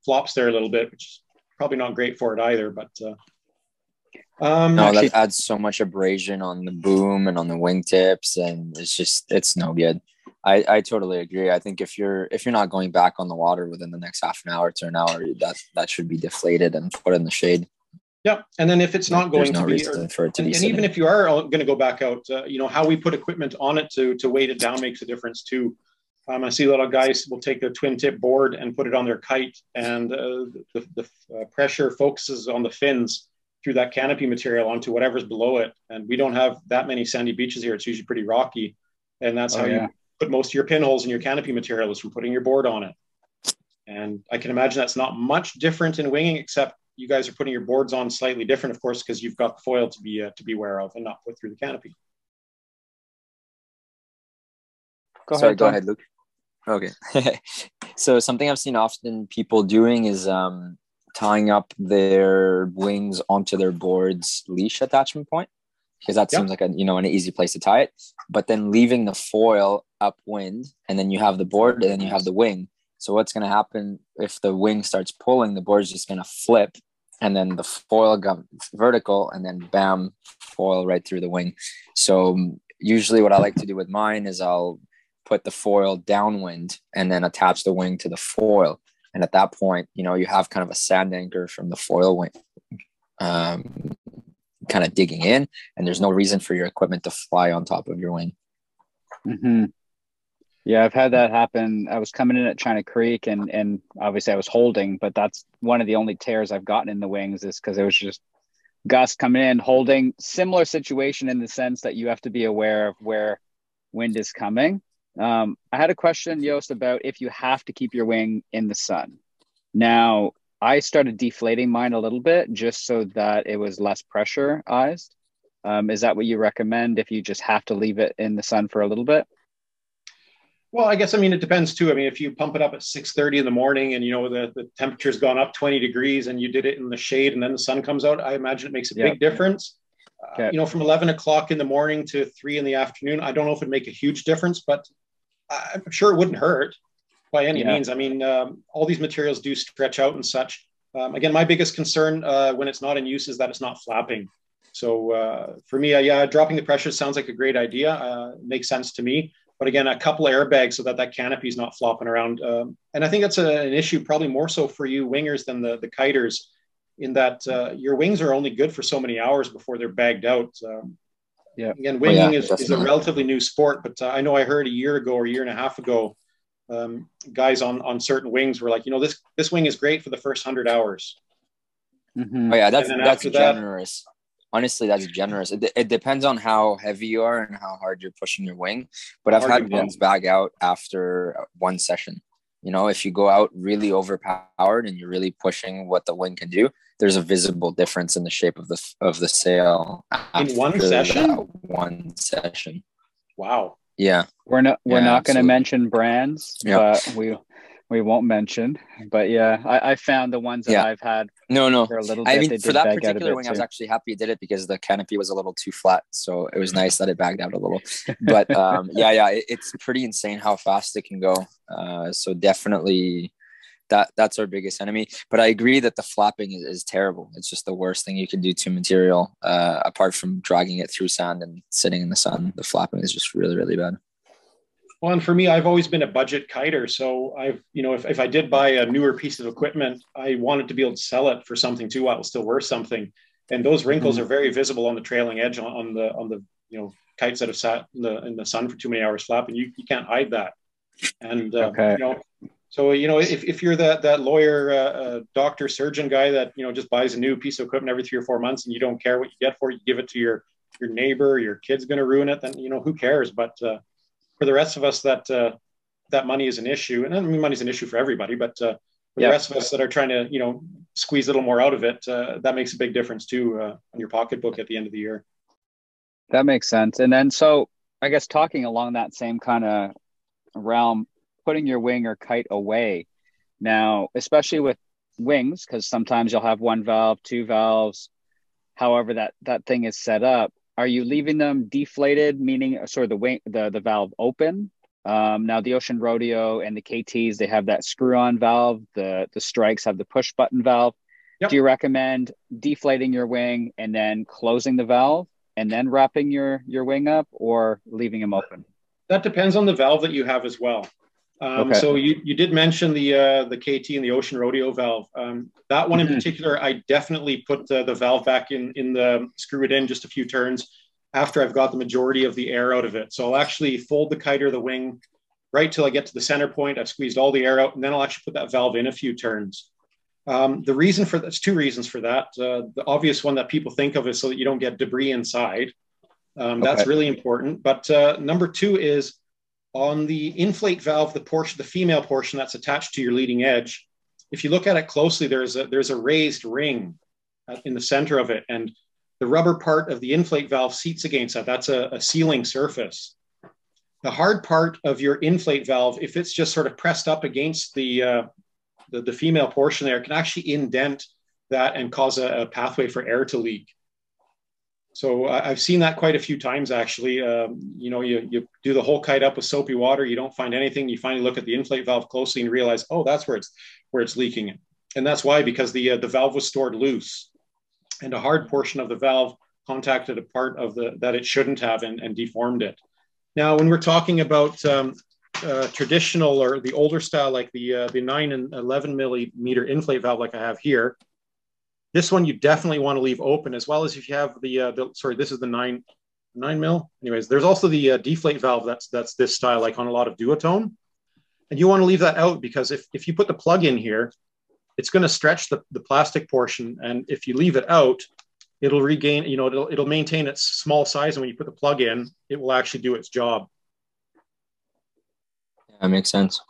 flops there a little bit, which is probably not great for it either. But uh, um, no, actually, that adds so much abrasion on the boom and on the wingtips, and it's just it's no good. I, I totally agree. I think if you're if you're not going back on the water within the next half an hour to an hour, that that should be deflated and put in the shade. Yeah, and then if it's not going no to be, or, for it to and, be and even if you are going to go back out, uh, you know how we put equipment on it to to weight it down makes a difference too. Um, I see a lot of guys will take their twin tip board and put it on their kite, and uh, the, the uh, pressure focuses on the fins through that canopy material onto whatever's below it. And we don't have that many sandy beaches here. It's usually pretty rocky. And that's oh, how yeah. you put most of your pinholes in your canopy material is from putting your board on it. And I can imagine that's not much different in winging, except you guys are putting your boards on slightly different, of course, because you've got the foil to be uh, to be aware of and not put through the canopy. Go Sorry, ahead, go ahead, Luke. Okay. [laughs] so something I've seen often people doing is um, tying up their wings onto their board's leash attachment point because that yep. seems like a you know an easy place to tie it but then leaving the foil upwind and then you have the board and then you have the wing so what's going to happen if the wing starts pulling the board is just going to flip and then the foil goes vertical and then bam foil right through the wing so usually what i like to do with mine is i'll put the foil downwind and then attach the wing to the foil and at that point, you know, you have kind of a sand anchor from the foil wing um, kind of digging in, and there's no reason for your equipment to fly on top of your wing. Mm-hmm. Yeah, I've had that happen. I was coming in at China Creek, and and obviously I was holding, but that's one of the only tears I've gotten in the wings is because it was just gust coming in, holding. Similar situation in the sense that you have to be aware of where wind is coming. Um, I had a question, Joost, about if you have to keep your wing in the sun. Now, I started deflating mine a little bit just so that it was less pressurized. Um, is that what you recommend if you just have to leave it in the sun for a little bit? Well, I guess I mean it depends too. I mean, if you pump it up at six thirty in the morning and you know the, the temperature's gone up twenty degrees and you did it in the shade and then the sun comes out, I imagine it makes a big difference. Okay. Uh, you know, from eleven o'clock in the morning to three in the afternoon, I don't know if it'd make a huge difference, but I'm sure it wouldn't hurt by any yeah. means. I mean, um, all these materials do stretch out and such. Um, again, my biggest concern uh, when it's not in use is that it's not flapping. So uh, for me, uh, yeah, dropping the pressure sounds like a great idea. Uh, makes sense to me. But again, a couple of airbags so that that canopy is not flopping around. Um, and I think that's a, an issue probably more so for you wingers than the, the kiters in that uh, your wings are only good for so many hours before they're bagged out. Um, yeah. Again, winging oh, yeah, is, is a relatively new sport, but uh, I know I heard a year ago or a year and a half ago, um, guys on on certain wings were like, you know, this this wing is great for the first hundred hours. Mm-hmm. Oh yeah, that's that's generous. That, Honestly, that's generous. It, it depends on how heavy you are and how hard you're pushing your wing. But I've had ones bag out after uh, one session. You know, if you go out really overpowered and you're really pushing what the wing can do, there's a visible difference in the shape of the of the sail in one session. One session. Wow. Yeah. We're not we're yeah, not going to mention brands, but we we won't mention. But yeah, I, I found the ones that yeah. I've had. No, no. For a little bit, I mean, for that particular wing, too. I was actually happy it did it because the canopy was a little too flat, so it was nice that it bagged out a little. [laughs] But um, yeah, yeah, it, it's pretty insane how fast it can go. Uh, so definitely that that's our biggest enemy. But I agree that the flapping is, is terrible. It's just the worst thing you can do to material, uh, apart from dragging it through sand and sitting in the sun. The flapping is just really, really bad. Well, and for me, I've always been a budget kiter. So I've, you know, if, if I did buy a newer piece of equipment, I wanted to be able to sell it for something too while it was still worth something. And those wrinkles mm-hmm. are very visible on the trailing edge on, on, the on the you know kites that have sat in the in the sun for too many hours flapping. You you can't hide that. And uh, okay. you know, so you know, if, if you're that that lawyer, uh, uh, doctor, surgeon guy that you know just buys a new piece of equipment every three or four months, and you don't care what you get for it, you give it to your your neighbor, your kid's going to ruin it. Then you know who cares? But uh, for the rest of us, that uh, that money is an issue, and I mean money's an issue for everybody. But uh, for yeah. the rest of us that are trying to you know squeeze a little more out of it, uh, that makes a big difference too on your pocketbook at the end of the year. That makes sense. And then so I guess talking along that same kind of realm putting your wing or kite away. Now, especially with wings, because sometimes you'll have one valve, two valves, however that that thing is set up. Are you leaving them deflated, meaning uh, sort of the wing, the the valve open? Um, now the Ocean Rodeo and the KTs they have that screw-on valve. The the Strikes have the push button valve. Yep. Do you recommend deflating your wing and then closing the valve and then wrapping your your wing up, or leaving them open? That depends on the valve that you have as well. Um, okay. So you, you did mention the uh, the KT and the Ocean Rodeo valve. Um, that one in mm-hmm. particular, I definitely put the, the valve back in in the screw it in just a few turns after I've got the majority of the air out of it. So I'll actually fold the kite or the wing right till I get to the center point. I've squeezed all the air out, and then I'll actually put that valve in a few turns. Um, the reason for that's two reasons for that. Uh, the obvious one that people think of is so that you don't get debris inside. Um, that's okay. really important. But uh, number two is on the inflate valve, the portion, the female portion that's attached to your leading edge, if you look at it closely, there's a, there's a raised ring in the center of it. And the rubber part of the inflate valve seats against that. That's a, a sealing surface. The hard part of your inflate valve, if it's just sort of pressed up against the, uh, the, the, female portion there, can actually indent that and cause a, a pathway for air to leak. So I've seen that quite a few times actually. Um, you know, you, you do the whole kite up with soapy water, you don't find anything. You finally look at the inflate valve closely and realize, oh, that's where it's where it's leaking. And that's why because the uh, the valve was stored loose, and a hard portion of the valve contacted a part of the that it shouldn't have and, and deformed it. Now, when we're talking about um, uh, traditional or the older style, like the uh, the nine and eleven millimeter inflate valve, like I have here, this one you definitely want to leave open, as well as if you have the, uh, the sorry, this is the nine nine mil. Anyways, there's also the uh, deflate valve that's that's this style, like on a lot of duotone, and you want to leave that out because if if you put the plug in here, it's going to stretch the, the plastic portion, and if you leave it out, it'll regain, you know, it'll it'll maintain its small size, and when you put the plug in, it will actually do its job. That makes sense.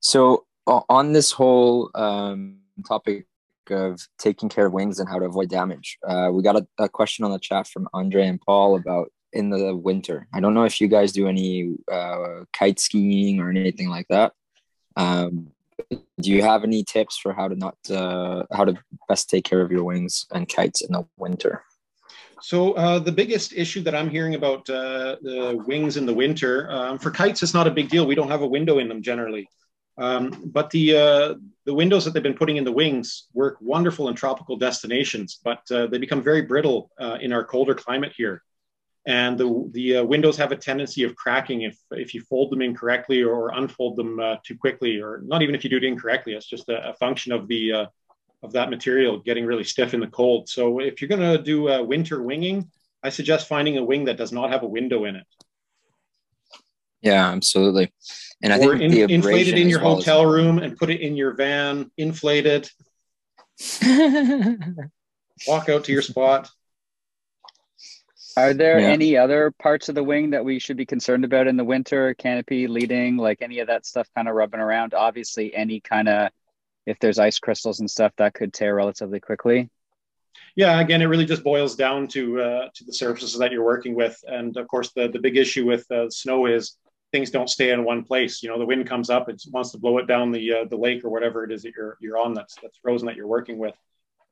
So on this whole um, topic of taking care of wings and how to avoid damage. Uh, we got a, a, question on the chat from Andre and Paul about in the winter. I don't know if you guys do any uh, kite skiing or anything like that. Um, do you have any tips for how to not uh, how to best take care of your wings and kites in the winter? So uh, the biggest issue that I'm hearing about uh, the wings in the winter um, for kites, it's not a big deal. We don't have a window in them generally. Um, but the uh, the windows that they've been putting in the wings work wonderful in tropical destinations, but uh, they become very brittle uh, in our colder climate here. And the the uh, windows have a tendency of cracking if if you fold them incorrectly or unfold them uh, too quickly, or not even if you do it incorrectly. It's just a, a function of the uh, of that material getting really stiff in the cold. So if you're going to do winter winging, I suggest finding a wing that does not have a window in it. Yeah, absolutely. And I or think in, inflate it in your well hotel room and put it in your van, inflated. [laughs] Walk out to your spot. Are there yeah. any other parts of the wing that we should be concerned about in the winter? Canopy, leading, like any of that stuff kind of rubbing around? Obviously, any kind of, if there's ice crystals and stuff, that could tear relatively quickly. Yeah, again, it really just boils down to uh, to the surfaces that you're working with, and of course, the the big issue with uh, snow is things don't stay in one place. You know, the wind comes up, it wants to blow it down the uh, the lake or whatever it is that you're you're on that's that's frozen that you're working with.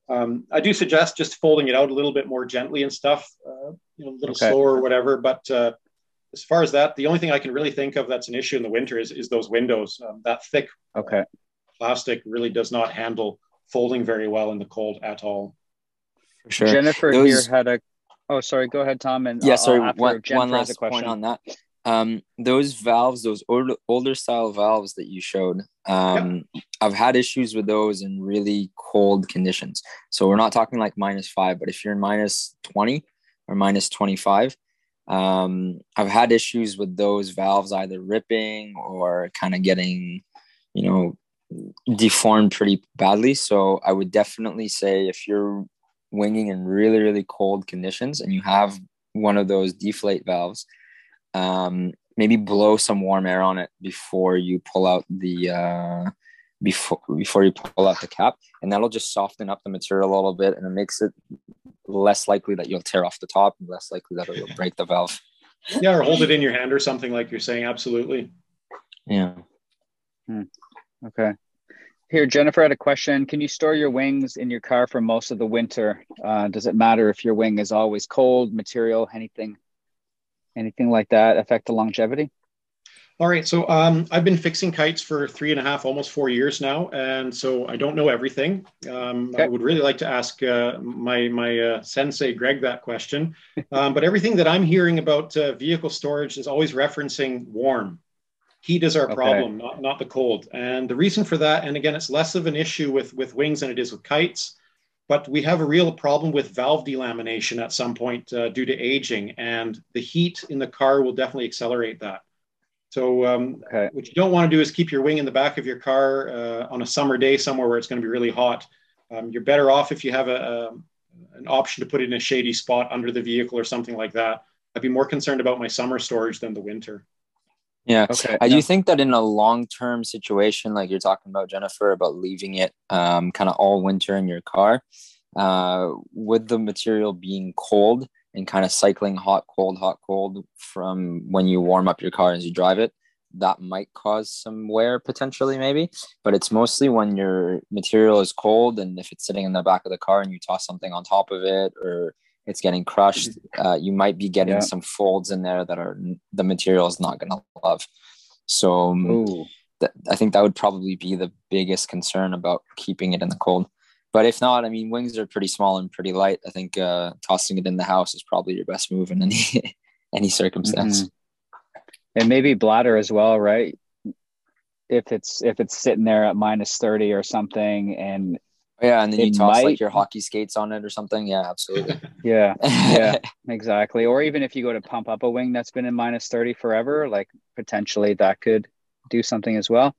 Um, I do suggest just folding it out a little bit more gently and stuff, uh, you know, a little okay. slower or whatever. But uh, as far as that, the only thing I can really think of that's an issue in the winter is is those windows. Um, that thick okay plastic really does not handle folding very well in the cold at all. For sure. Jennifer Those... here had a. Oh, sorry. Go ahead, Tom. And yeah, I'll, sorry. I'll one, one last point on that. Um, those valves, those older, older style valves that you showed, um, yep. I've had issues with those in really cold conditions. So we're not talking like minus five, but if you're in minus 20 or minus 25, um, I've had issues with those valves either ripping or kind of getting, you know, deformed pretty badly. So I would definitely say if you're winging in really, really cold conditions and you have one of those deflate valves, um, maybe blow some warm air on it before you pull out the uh, before before you pull out the cap, and that'll just soften up the material a little bit, and it makes it less likely that you'll tear off the top, and less likely that it'll break the valve. Yeah, or hold it in your hand or something like you're saying. Absolutely. Yeah. Hmm. Okay. Here, Jennifer had a question. Can you store your wings in your car for most of the winter? Uh, does it matter if your wing is always cold, material, anything, anything like that affect the longevity? All right, so um, I've been fixing kites for three and a half, almost four years now, and so I don't know everything. Um, okay. I would really like to ask uh, my my uh, sensei Greg that question, [laughs] um, but everything that I'm hearing about uh, vehicle storage is always referencing warm. Heat is our okay. problem, not not the cold, and the reason for that, and again, it's less of an issue with with wings than it is with kites, but we have a real problem with valve delamination at some point uh, due to aging, and the heat in the car will definitely accelerate that. So um, okay. what you don't want to do is keep your wing in the back of your car uh, on a summer day somewhere where it's going to be really hot. Um, you're better off if you have a, a, an option to put it in a shady spot under the vehicle or something like that. I'd be more concerned about my summer storage than the winter. Yeah. Okay. I yeah. do think that in a long term situation, like you're talking about, Jennifer, about leaving it um, kind of all winter in your car, uh, with the material being cold, and kind of cycling hot, cold, hot, cold from when you warm up your car as you drive it, that might cause some wear potentially, maybe. But it's mostly when your material is cold and if it's sitting in the back of the car and you toss something on top of it or it's getting crushed, uh, you might be getting yeah. some folds in there that are the material is not going to love. So um, th- I think that would probably be the biggest concern about keeping it in the cold. But if not, I mean, wings are pretty small and pretty light. I think uh, tossing it in the house is probably your best move in any [laughs] any circumstance. Mm-hmm. And maybe bladder as well, right? If it's if it's sitting there at minus thirty or something, and yeah, and then you toss might... like your hockey skates on it or something. Yeah, absolutely. [laughs] yeah, yeah, [laughs] exactly. Or even if you go to pump up a wing that's been in minus thirty forever, like potentially that could do something as well.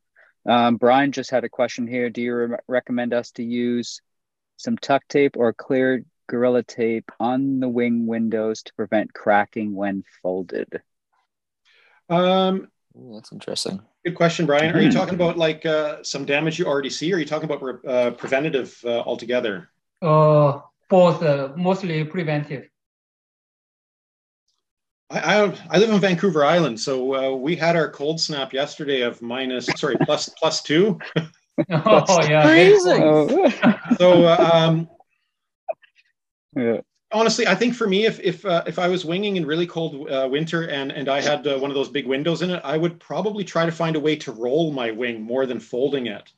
Um, Brian just had a question here. Do you re- recommend us to use some tuck tape or clear gorilla tape on the wing windows to prevent cracking when folded? Um, Ooh, that's interesting. Good question, Brian. Are you talking about like uh, some damage you already see, or are you talking about uh, preventative uh, altogether? Uh, both, uh, mostly preventive. I, I, I live in Vancouver Island, so uh, we had our cold snap yesterday of minus sorry [laughs] plus plus two. [laughs] oh yeah, crazy. [laughs] so uh, um, yeah. Honestly, I think for me, if if uh, if I was winging in really cold uh, winter and and I had uh, one of those big windows in it, I would probably try to find a way to roll my wing more than folding it.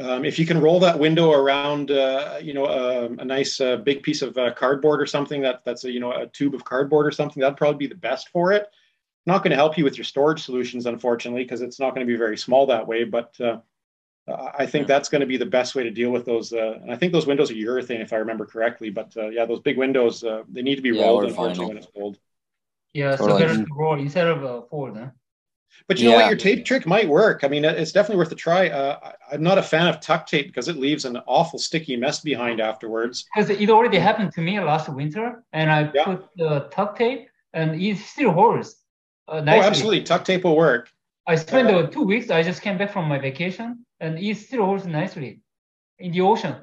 Um, if you can roll that window around, uh, you know, a, a nice uh, big piece of cardboard or something that that's a you know a tube of cardboard or something, that'd probably be the best for it. Not going to help you with your storage solutions, unfortunately, because it's not going to be very small that way. But uh, I think that's going to be the best way to deal with those. Uh, and I think those windows are urethane, if I remember correctly. But uh, yeah, those big windows, uh, they need to be yeah, rolled, unfortunately, when it's cold. Yeah, totally. so better to roll instead of uh, fold, huh? But you yeah. know what? Your tape trick might work. I mean, it's definitely worth a try. Uh, I'm not a fan of tuck tape because it leaves an awful sticky mess behind afterwards. Because it already happened to me last winter, and I yeah. put the tuck tape, and it still holds. Uh, oh, absolutely. Tuck tape will work. I spent uh, two weeks. I just came back from my vacation, and it still holds nicely in the ocean.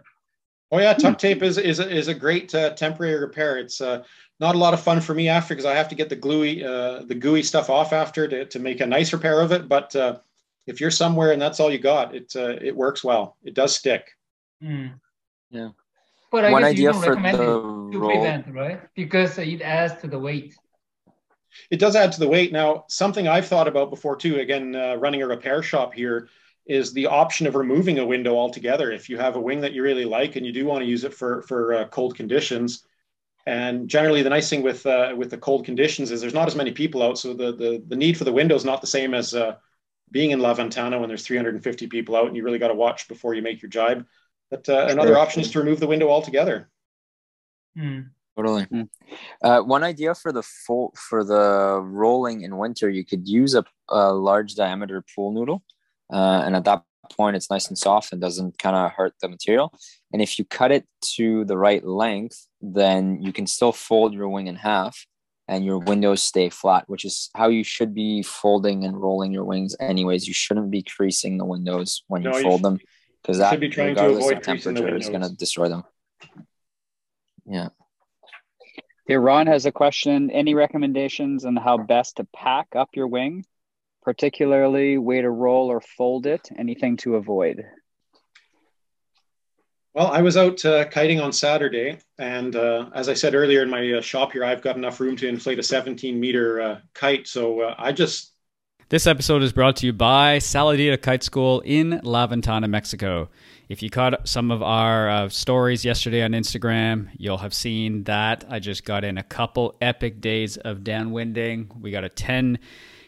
Oh yeah, tuck tape is is a, is a great uh, temporary repair. It's uh, not a lot of fun for me after because I have to get the gluey uh, the gooey stuff off after to, to make a nice repair of it. But uh, if you're somewhere and that's all you got, it uh, it works well. It does stick. Mm. Yeah. But I One guess you don't recommend it to roll. prevent, right? Because it adds to the weight. It does add to the weight. Now, something I've thought about before too. Again, uh, running a repair shop here is the option of removing a window altogether. If you have a wing that you really like and you do want to use it for for uh, cold conditions, and generally the nice thing with uh, with the cold conditions is there's not as many people out, so the the, the need for the window is not the same as uh, being in La Ventana when there's 350 people out and you really got to watch before you make your jibe. But uh, another option is to remove the window altogether. Mm. Totally. Mm. Uh, one idea for the full for the rolling in winter, you could use a, a large diameter pool noodle uh, and at that point, it's nice and soft and doesn't kind of hurt the material. And if you cut it to the right length, then you can still fold your wing in half and your windows stay flat, which is how you should be folding and rolling your wings. Anyways, you shouldn't be creasing the windows when you fold you them because that, be regardless of temperature, is going to destroy them. Yeah. Here, Ron has a question. Any recommendations on how best to pack up your wing? particularly way to roll or fold it, anything to avoid? Well, I was out uh, kiting on Saturday, and uh, as I said earlier in my uh, shop here, I've got enough room to inflate a 17 meter uh, kite. So uh, I just. This episode is brought to you by Saladita Kite School in La Ventana, Mexico. If you caught some of our uh, stories yesterday on Instagram, you'll have seen that I just got in a couple epic days of downwinding. We got a 10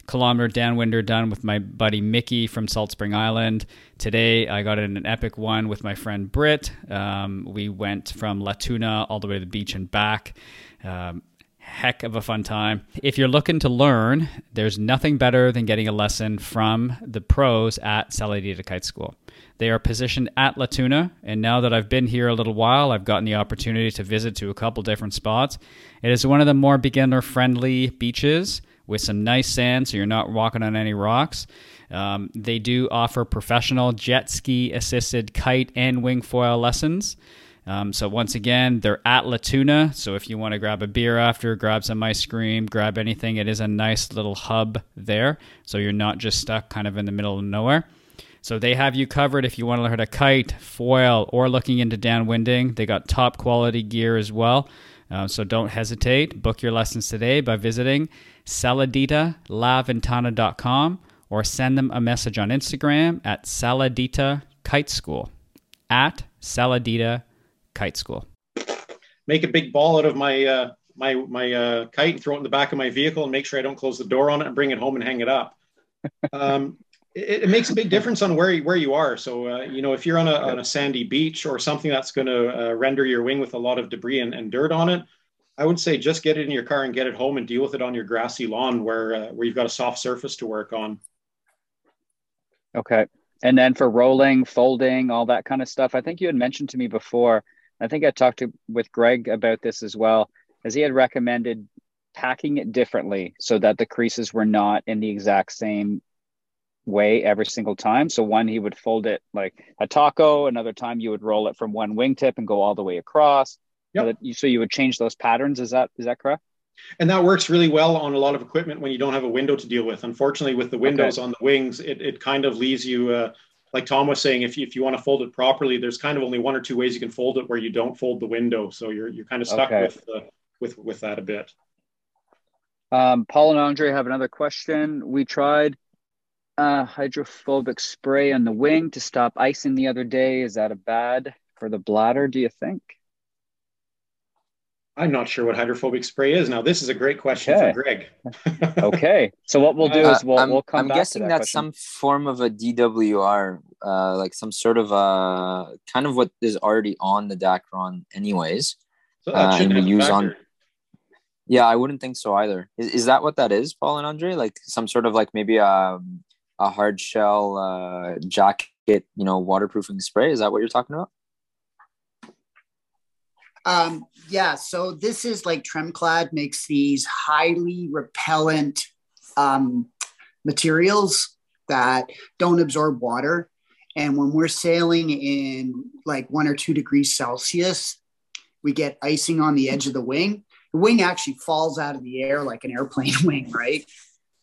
kilometer downwinder done with my buddy Mickey from Salt Spring Island. Today, I got in an epic one with my friend Britt. Um, we went from La Tuna all the way to the beach and back. Um, heck of a fun time. If you're looking to learn, there's nothing better than getting a lesson from the pros at Saladita Kite School. They are positioned at La Tuna, and now that I've been here a little while, I've gotten the opportunity to visit to a couple different spots. It is one of the more beginner friendly beaches with some nice sand, so you're not walking on any rocks. Um, they do offer professional jet ski assisted kite and wing foil lessons. Um, so once again, they're at Latuna. So if you want to grab a beer after, grab some ice cream, grab anything, it is a nice little hub there. So you're not just stuck kind of in the middle of nowhere. So they have you covered if you want to learn how to kite, foil, or looking into downwinding. They got top quality gear as well. Uh, so don't hesitate. Book your lessons today by visiting saladitalaventana.com or send them a message on Instagram at saladita kite school at saladita kite school. Make a big ball out of my uh, my my uh, kite and throw it in the back of my vehicle and make sure I don't close the door on it and bring it home and hang it up. [laughs] Um, it, it, makes a big difference on where you, where you are. So uh, you know if you're on a on a sandy beach or something that's going to uh, render your wing with a lot of debris and, and dirt on it, I would say just get it in your car and get it home and deal with it on your grassy lawn where uh, where you've got a soft surface to work on. Okay. And then for rolling, folding, all that kind of stuff, I think you had mentioned to me before. I think I talked to, with Greg about this as well, as he had recommended packing it differently so that the creases were not in the exact same way every single time. So one, he would fold it like a taco. Another time, you would roll it from one wingtip and go all the way across. Yep. So, that you, so you would change those patterns. Is that is that correct? And that works really well on a lot of equipment when you don't have a window to deal with. Unfortunately, with the windows okay. on the wings, it, it kind of leaves you, uh, like Tom was saying, if you, if you want to fold it properly, there's kind of only one or two ways you can fold it where you don't fold the window. So you're, you're kind of stuck okay. with, uh, with, with that a bit. Um, Paul and Andre have another question. We tried uh, hydrophobic spray on the wing to stop icing the other day. Is that a bad for the bladder, do you think? I'm not sure what hydrophobic spray is. Now, this is a great question okay. for Greg. [laughs] okay. So what we'll do uh, is we'll, I'm, we'll come I'm back guessing that that's question. some form of a DWR, uh, like some sort of uh, kind of what is already on the Dacron anyways. So that uh, and we use on. Yeah, I wouldn't think so either. Is, is that what that is, Paul and Andre? Like some sort of like maybe a, um, a hard shell uh, jacket, you know, waterproofing spray? Is that what you're talking about? Um, yeah, so this is like Tremclad makes these highly repellent um, materials that don't absorb water. And when we're sailing in like one or two degrees Celsius, we get icing on the edge of the wing. The wing actually falls out of the air like an airplane [laughs] wing, right?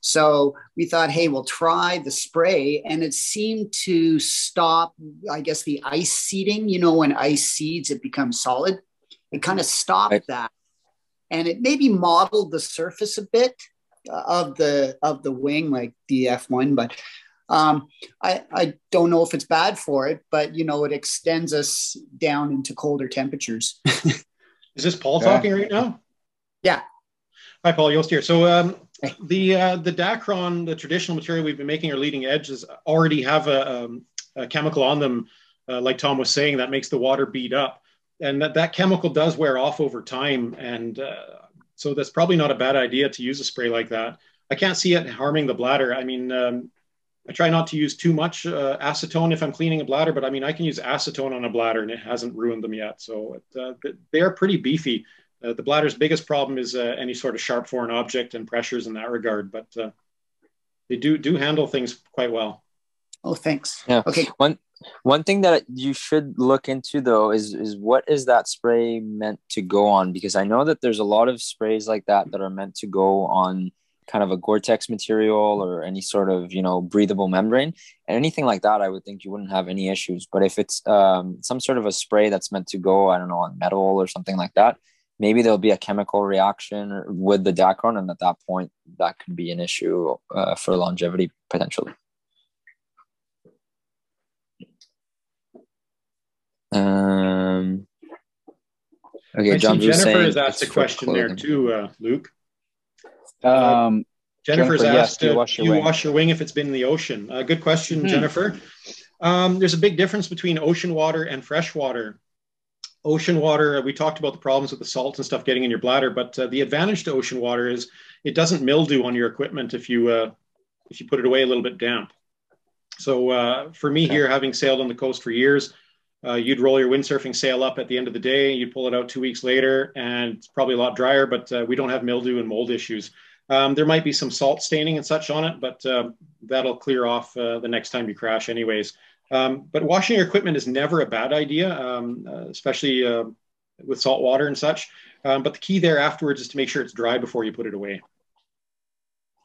So we thought, hey, we'll try the spray. And it seemed to stop, I guess, the ice seeding. You know, when ice seeds, it becomes solid. It kind of stopped right. that, and it maybe modeled the surface a bit uh, of the of the wing, like the F one. But um, I I don't know if it's bad for it, but you know, it extends us down into colder temperatures. [laughs] Is this Paul yeah. talking right now? Yeah. Hi, Paul Joost here. So um, the uh, the Dacron, the traditional material we've been making our leading edges, already have a, um, a chemical on them, uh, like Tom was saying, that makes the water beat up and that, that chemical does wear off over time. And uh, so that's probably not a bad idea to use a spray like that. I can't see it harming the bladder. I mean, um, I try not to use too much uh, acetone if I'm cleaning a bladder, but I mean, I can use acetone on a bladder and it hasn't ruined them yet. So it, uh, they are pretty beefy. Uh, the bladder's biggest problem is uh, any sort of sharp foreign object and pressures in that regard, but uh, they do do handle things quite well. Oh, thanks. Yeah. Okay. One one thing that you should look into though is is what is that spray meant to go on? Because I know that there's a lot of sprays like that that are meant to go on kind of a Gore-Tex material or any sort of you know breathable membrane and anything like that, I would think you wouldn't have any issues. But if it's um, some sort of a spray that's meant to go, I don't know, on metal or something like that, maybe there'll be a chemical reaction with the Dacron, and at that point, that could be an issue uh, for longevity potentially. Um, okay, John Jennifer has asked a question there too, uh, Luke. Um, Jennifer's Jennifer, asked, yes, do you, wash your, you wash your, wing if it's been in the ocean? Uh, good question, mm-hmm. Jennifer. Um, there's a big difference between ocean water and fresh water. Ocean water, uh, we talked about the problems with the salt and stuff getting in your bladder, but uh, the advantage to ocean water is it doesn't mildew on your equipment if you uh, if you put it away a little bit damp. So uh, for me okay. here, having sailed on the coast for years, uh, you'd roll your windsurfing sail up at the end of the day, you'd pull it out two weeks later, and it's probably a lot drier, but uh, we don't have mildew and mold issues. Um, there might be some salt staining and such on it, but uh, that'll clear off uh, the next time you crash, anyways. Um, but washing your equipment is never a bad idea, um, uh, especially uh, with salt water and such. Um, but the key there afterwards is to make sure it's dry before you put it away.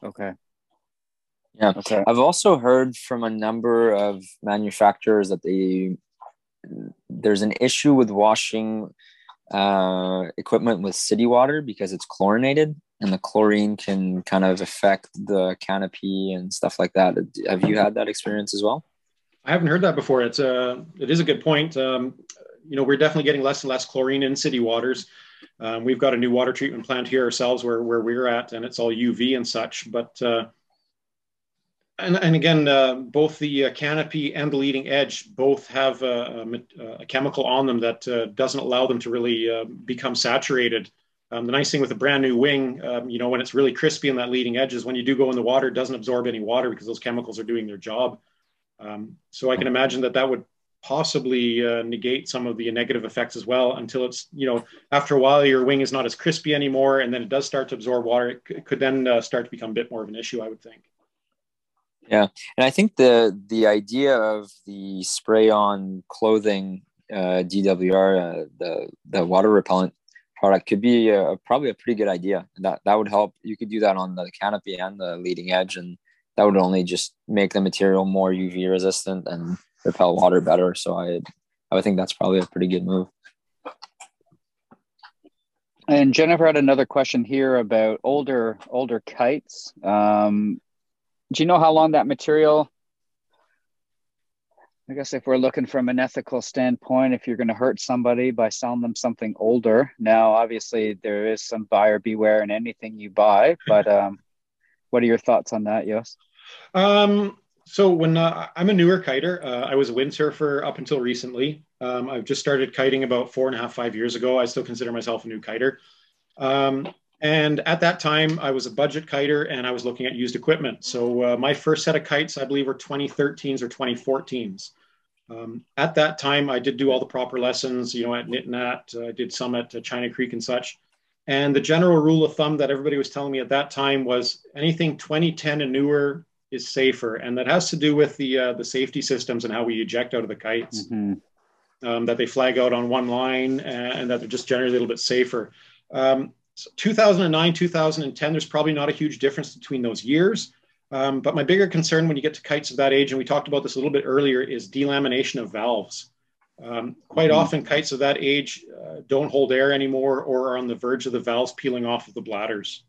Okay. Yeah. Okay. I've also heard from a number of manufacturers that they there's an issue with washing uh, equipment with city water because it's chlorinated and the chlorine can kind of affect the canopy and stuff like that. Have you had that experience as well? I haven't heard that before. It's a, it is a good point. Um, you know, we're definitely getting less and less chlorine in city waters. Um, we've got a new water treatment plant here ourselves where, where we're at, and it's all UV and such. But uh, and, and again, uh, both the uh, canopy and the leading edge both have a, a, a chemical on them that uh, doesn't allow them to really uh, become saturated. Um, the nice thing with a brand new wing, um, you know, when it's really crispy on that leading edge is when you do go in the water, it doesn't absorb any water because those chemicals are doing their job. Um, so I can imagine that that would possibly uh, negate some of the negative effects as well until it's, you know, after a while your wing is not as crispy anymore and then it does start to absorb water. It, c- it could then uh, start to become a bit more of an issue, I would think. Yeah, and I think the the idea of the spray on clothing uh, DWR, uh, the the water repellent product, could be a, probably a pretty good idea. That that would help. You could do that on the canopy and the leading edge, and that would only just make the material more UV resistant and repel water better. So I I would think that's probably a pretty good move. And Jennifer had another question here about older older kites. Um, do you know how long that material I guess if we're looking from an ethical standpoint, if you're going to hurt somebody by selling them something older, now obviously there is some buyer beware in anything you buy. But um, what are your thoughts on that, Joost? Um, so when uh, I'm a newer kiter, uh, I was a windsurfer up until recently. Um, I've just started kiting about four and a half, five years ago. I still consider myself a new kiter. And at that time, I was a budget kiter and I was looking at used equipment. So uh, my first set of kites, I believe, were 2013s or 2014s. Um, at that time, I did do all the proper lessons, you know, at NitNat. Uh, I did some at uh, China Creek and such. And the general rule of thumb that everybody was telling me at that time was anything 2010 and newer is safer, and that has to do with the uh, the safety systems and how we eject out of the kites. Mm-hmm. Um, that they flag out on one line, and, and, that they're just generally a little bit safer. Um, so 2009, 2010, there's probably not a huge difference between those years. Um, but my bigger concern when you get to kites of that age, and we talked about this a little bit earlier, is delamination of valves. Um, quite mm-hmm. often, kites of that age uh, don't hold air anymore or are on the verge of the valves peeling off of the bladders.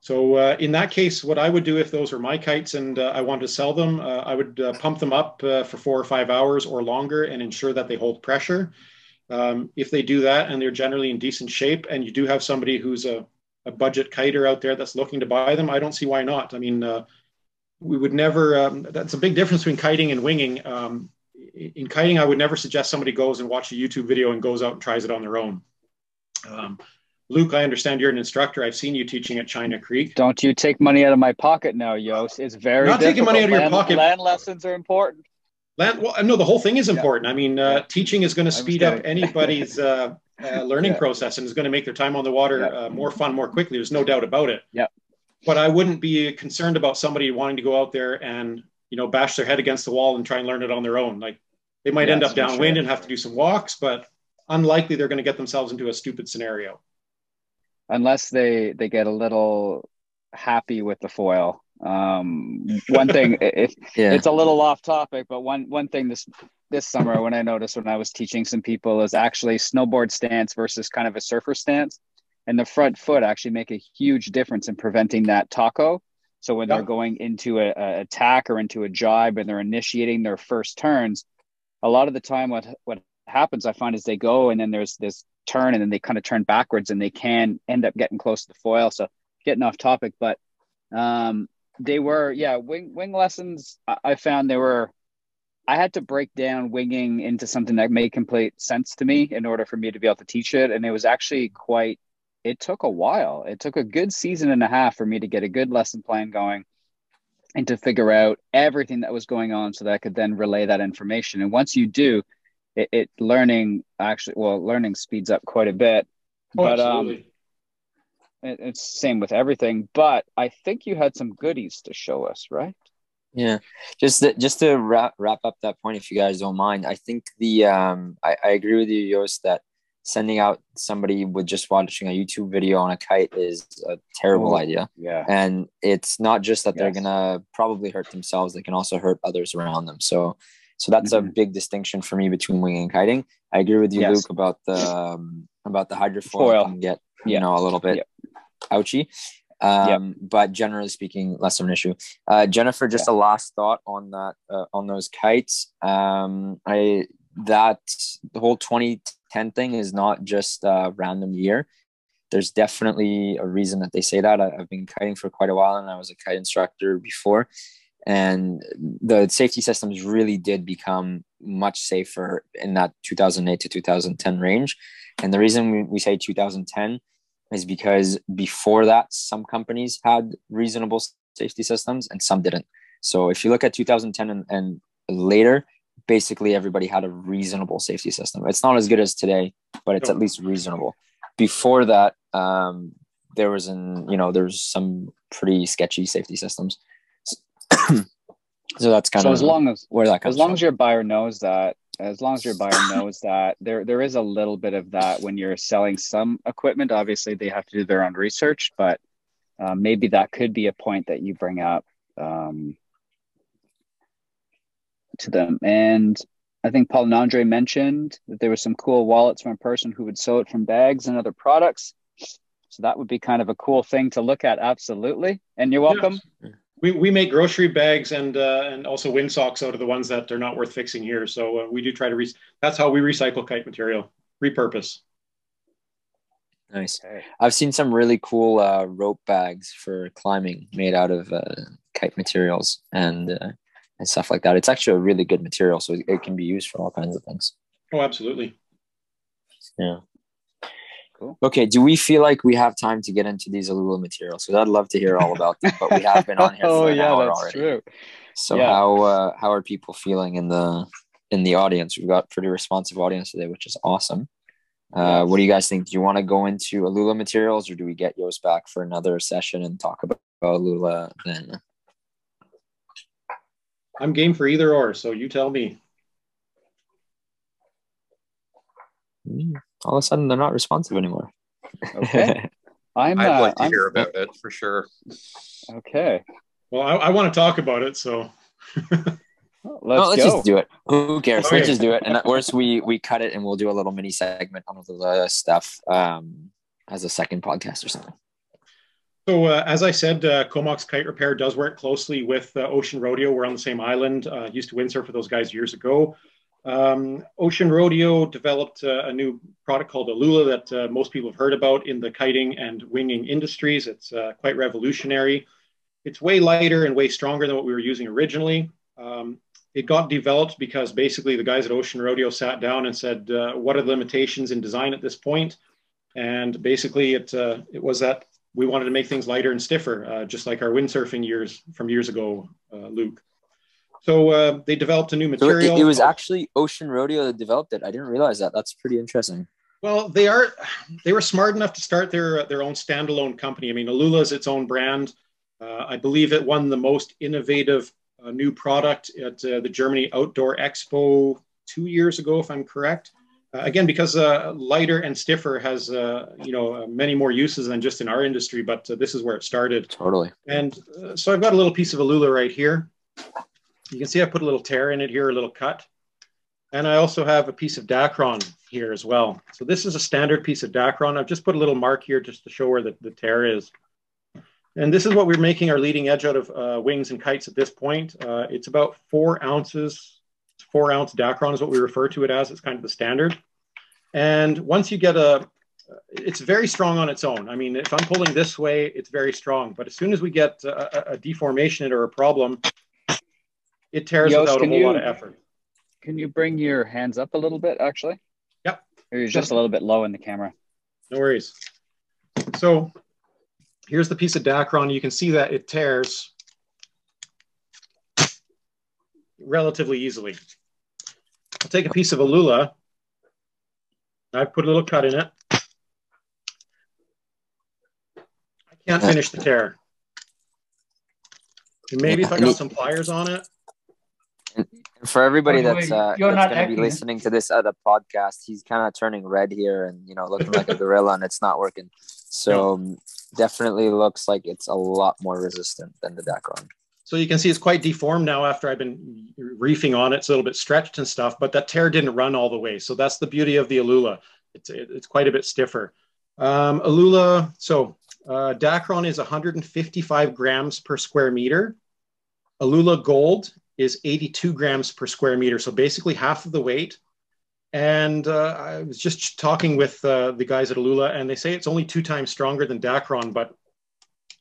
So uh, in that case, what I would do if those were my kites and uh, I wanted to sell them, uh, I would uh, pump them up uh, for four or five hours or longer and ensure that they hold pressure. Um, if they do that and they're generally in decent shape, and you do have somebody who's a, a budget kiter out there that's looking to buy them, I don't see why not. I mean, uh, we would never, um, that's a big difference between kiting and winging. Um, in kiting, I would never suggest somebody goes and watch a YouTube video and goes out and tries it on their own. Um, Luke, I understand you're an instructor. I've seen you teaching at China Creek. Don't you take money out of my pocket now, Joost. It's very not difficult. taking money out of your land, pocket. Land lessons are important. Land, well, no, the whole thing is important. Yeah. I mean, uh, teaching is going to speed up anybody's uh, uh, [laughs] learning yeah. process and is going to make their time on the water yeah. Uh, more fun more quickly. There's no doubt about it. Yeah. But I wouldn't be concerned about somebody wanting to go out there and you know bash their head against the wall and try and learn it on their own. Like they might end up downwind sure. and have to do some walks, but unlikely they're going to get themselves into a stupid scenario. Unless they they get a little happy with the foil. Um, one thing, [laughs] it, yeah. it's a little off topic, but one one thing this this summer when I noticed when I was teaching some people is actually snowboard stance versus kind of a surfer stance, and the front foot actually make a huge difference in preventing that taco. So when they're going into a, a attack or into a jibe and they're initiating their first turns, a lot of the time what what happens I find is they go and then there's this turn and then they kind of turn backwards and they can end up getting close to the foil. So getting off topic, but um, they were yeah wing wing lessons. I found they were. I had to break down winging into something that made complete sense to me in order for me to be able to teach it, and it was actually quite. It took a while. It took a good season and a half for me to get a good lesson plan going and to figure out everything that was going on so that I could then relay that information. And once you do, it, it learning actually well learning speeds up quite a bit. Oh, but um, absolutely. um it's same with everything but i think you had some goodies to show us right yeah just to, just to wrap, wrap up that point if you guys don't mind i think the um i, I agree with you Joost, that sending out somebody with just watching a youtube video on a kite is a terrible oh, idea yeah and it's not just that yes. they're gonna probably hurt themselves they can also hurt others around them so so that's mm-hmm. a big distinction for me between winging and kiting i agree with you yes. luke about the um, about the hydrofoil can get you yeah. know a little bit ouchy. Um, yep. But generally speaking, less of an issue. Uh, Jennifer, just yeah. a last thought on that uh, on those kites. Um, I that the whole 2010 thing is not just a random year. There's definitely a reason that they say that. I, I've been kiting for quite a while, and I was a kite instructor before. And the safety systems really did become much safer in that 2008 to 2010 range. And the reason we, we say 2010 is because before that, some companies had reasonable safety systems and some didn't. So if you look at 2010 and, and later, basically everybody had a reasonable safety system. It's not as good as today, but it's at least reasonable. Before that, um, there was an you know there's some pretty sketchy safety systems. [clears throat] so that's kind so of as long as where that comes as long from. as your buyer knows that as long as your buyer [laughs] knows that there there is a little bit of that when you're selling some equipment. Obviously they have to do their own research but uh, maybe that could be a point that you bring up um, to them. And i think paul and andre mentioned that there was some cool wallets from a person who would sew it from bags and other products. So that would be kind of a cool thing to look at. Absolutely. And you're welcome. Yes we, we make grocery bags and uh, and also wind socks out of the ones that are not worth fixing here. So uh, we do try to re- that's how we recycle kite material, repurpose. Nice. I've seen some really cool uh, rope bags for climbing made out of uh, kite materials and uh, and stuff like that. It's actually a really good material, so it can be used for all kinds of things. Oh, absolutely. Yeah. Cool. Okay, do we feel like we have time to get into these Aluula materials? Because I'd love to hear all about them, but we have been on here oh, [laughs] for an yeah, hour that's already. True. So yeah. how uh, how are people feeling in the in the audience? We've got pretty responsive audience today, which is awesome. Uh, what do you guys think? Do you want to go into Aluula materials, or do we get yours back for another session and talk about Aluula then? I'm game for either or, so you tell me. Mm all of a sudden they're not responsive anymore. Okay. [laughs] I'm, I'd uh, like to I'm, hear about it for sure. Okay. Well, I, I want to talk about it, so. let's, no, let's just do it. Who cares? Okay. Let's just do it. And worse, we we cut it and we'll do a little mini segment on the stuff um, as a second podcast or something. So, uh, as I said, uh, Comox Kite Repair does work closely with uh, Ocean Rodeo. We're on the same island. Uh, used to windsurf for those guys years ago. Um, Ocean Rodeo developed uh, a new product called Aluula that uh, most people have heard about in the kiting and winging industries. It's uh, quite revolutionary. It's way lighter and way stronger than what we were using originally. Um, it got developed because basically the guys at Ocean Rodeo sat down and said, uh, "What are the limitations in design at this point?" And basically, it uh, it was that we wanted to make things lighter and stiffer, uh, just like our windsurfing years from years ago, Luke. So uh, they developed a new material. So it, it, was actually Ocean Rodeo that developed it. I didn't realize that. That's pretty interesting. Well, they are they were smart enough to start their their own standalone company. I mean, Aluula is its own brand. Uh, I believe it won the most innovative uh, new product at uh, the Germany Outdoor Expo two years ago, if I'm correct. Uh, again, because uh, lighter and stiffer has uh, you know many more uses than just in our industry, but this is where it started. Totally. And so I've got a little piece of Aluula right here. You can see I put a little tear in it here, a little cut. And I also have a piece of Dacron here as well. So this is a standard piece of Dacron. I've just put a little mark here just to show where the, the tear is. And this is what we're making our leading edge out of uh, wings and kites at this point. Uh, it's about four ounces, four ounce Dacron is what we refer to it as. It's kind of the standard. And once you get a, it's very strong on its own. I mean, if I'm pulling this way, it's very strong. But as soon as we get a, a deformation or a problem, it tears Joost, without a whole you, lot of effort. Can you bring your hands up a little bit, actually? Yep. Or you're just a little bit low in the camera. No worries. So here's the piece of Dacron. You can see that it tears relatively easily. I'll take a piece of Aluula. I've put a little cut in it. I can't finish the tear. maybe if I got some pliers on it. For everybody that's, uh, that's going to be listening to this other podcast, he's kind of turning red here and you know looking like a [laughs] gorilla, and it's not working. So um, definitely looks like it's a lot more resistant than the Dacron. So you can see it's quite deformed now after I've been reefing on it. It's a little bit stretched and stuff, but that tear didn't run all the way. So that's the beauty of the Aluula. It's, it's quite a bit stiffer. Um, Aluula, so uh, Dacron is 155 grams per square meter. Aluula Gold is 82 grams per square meter, so basically half of the weight. And uh, I was just talking with uh, the guys at Aluula, and they say it's only two times stronger than Dacron, but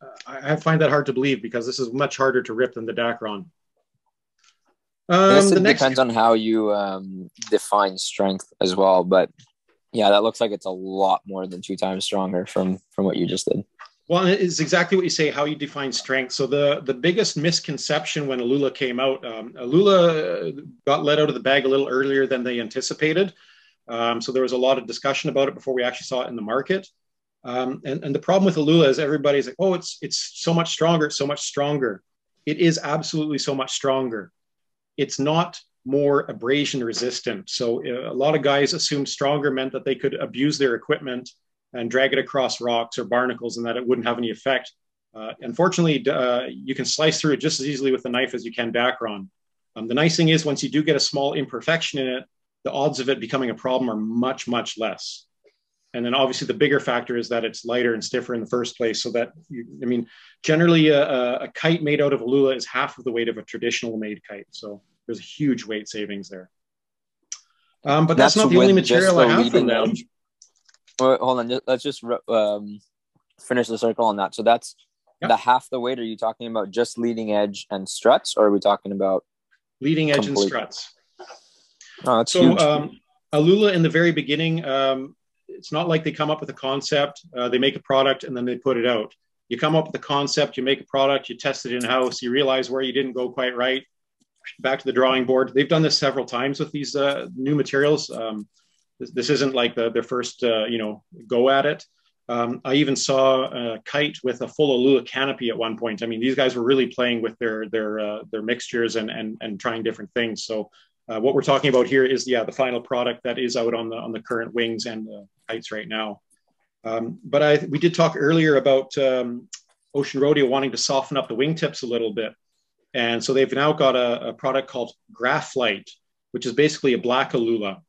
uh, I find that hard to believe because this is much harder to rip than the Dacron. Um, it next... depends on how you um, define strength as well, but yeah, that looks like it's a lot more than two times stronger from from what you just did. Well, it's exactly what you say, how you define strength. So the, the biggest misconception when Aluula came out, um, Aluula got let out of the bag a little earlier than they anticipated. Um, so there was a lot of discussion about it before we actually saw it in the market. Um, and, and the problem with Aluula is everybody's like, oh, it's, it's so much stronger, it's so much stronger. It is absolutely so much stronger. It's not more abrasion resistant. So uh, a lot of guys assumed stronger meant that they could abuse their equipment and drag it across rocks or barnacles and that it wouldn't have any effect. Uh, unfortunately, uh, you can slice through it just as easily with a knife as you can Dacron. Um, the nice thing is once you do get a small imperfection in it, the odds of it becoming a problem are much, much less. And then obviously the bigger factor is that it's lighter and stiffer in the first place. So that, you, I mean, generally a, a, kite made out of Aluula is half of the weight of a traditional made kite. So there's a huge weight savings there. Um, but that's, that's, not the only material I have from them. Edge Wait, hold on. Let's just um, finish the circle on that. So that's yep. the half the weight. Are you talking about just leading edge and struts, or are we talking about leading edge complete? and struts? Oh, that's so. Um, Aluula in the very beginning, um, it's not like they come up with a concept, uh, they make a product, and then they put it out. You come up with a concept, you make a product, you test it in house, you realize where you didn't go quite right, back to the drawing board. They've done this several times with these uh, new materials. Um, this, this isn't like the, their first, uh, you know, go at it. Um, I even saw a kite with a full Aluula canopy at one point. I mean, these guys were really playing with their their uh, their mixtures and and and trying different things. So uh, what we're talking about here is yeah the final product that is out on the on the current wings and the kites right now. Um, but I we did talk earlier about um, Ocean Rodeo wanting to soften up the wingtips a little bit, and so they've now got a, a product called Graphite, which is basically a black Aluula.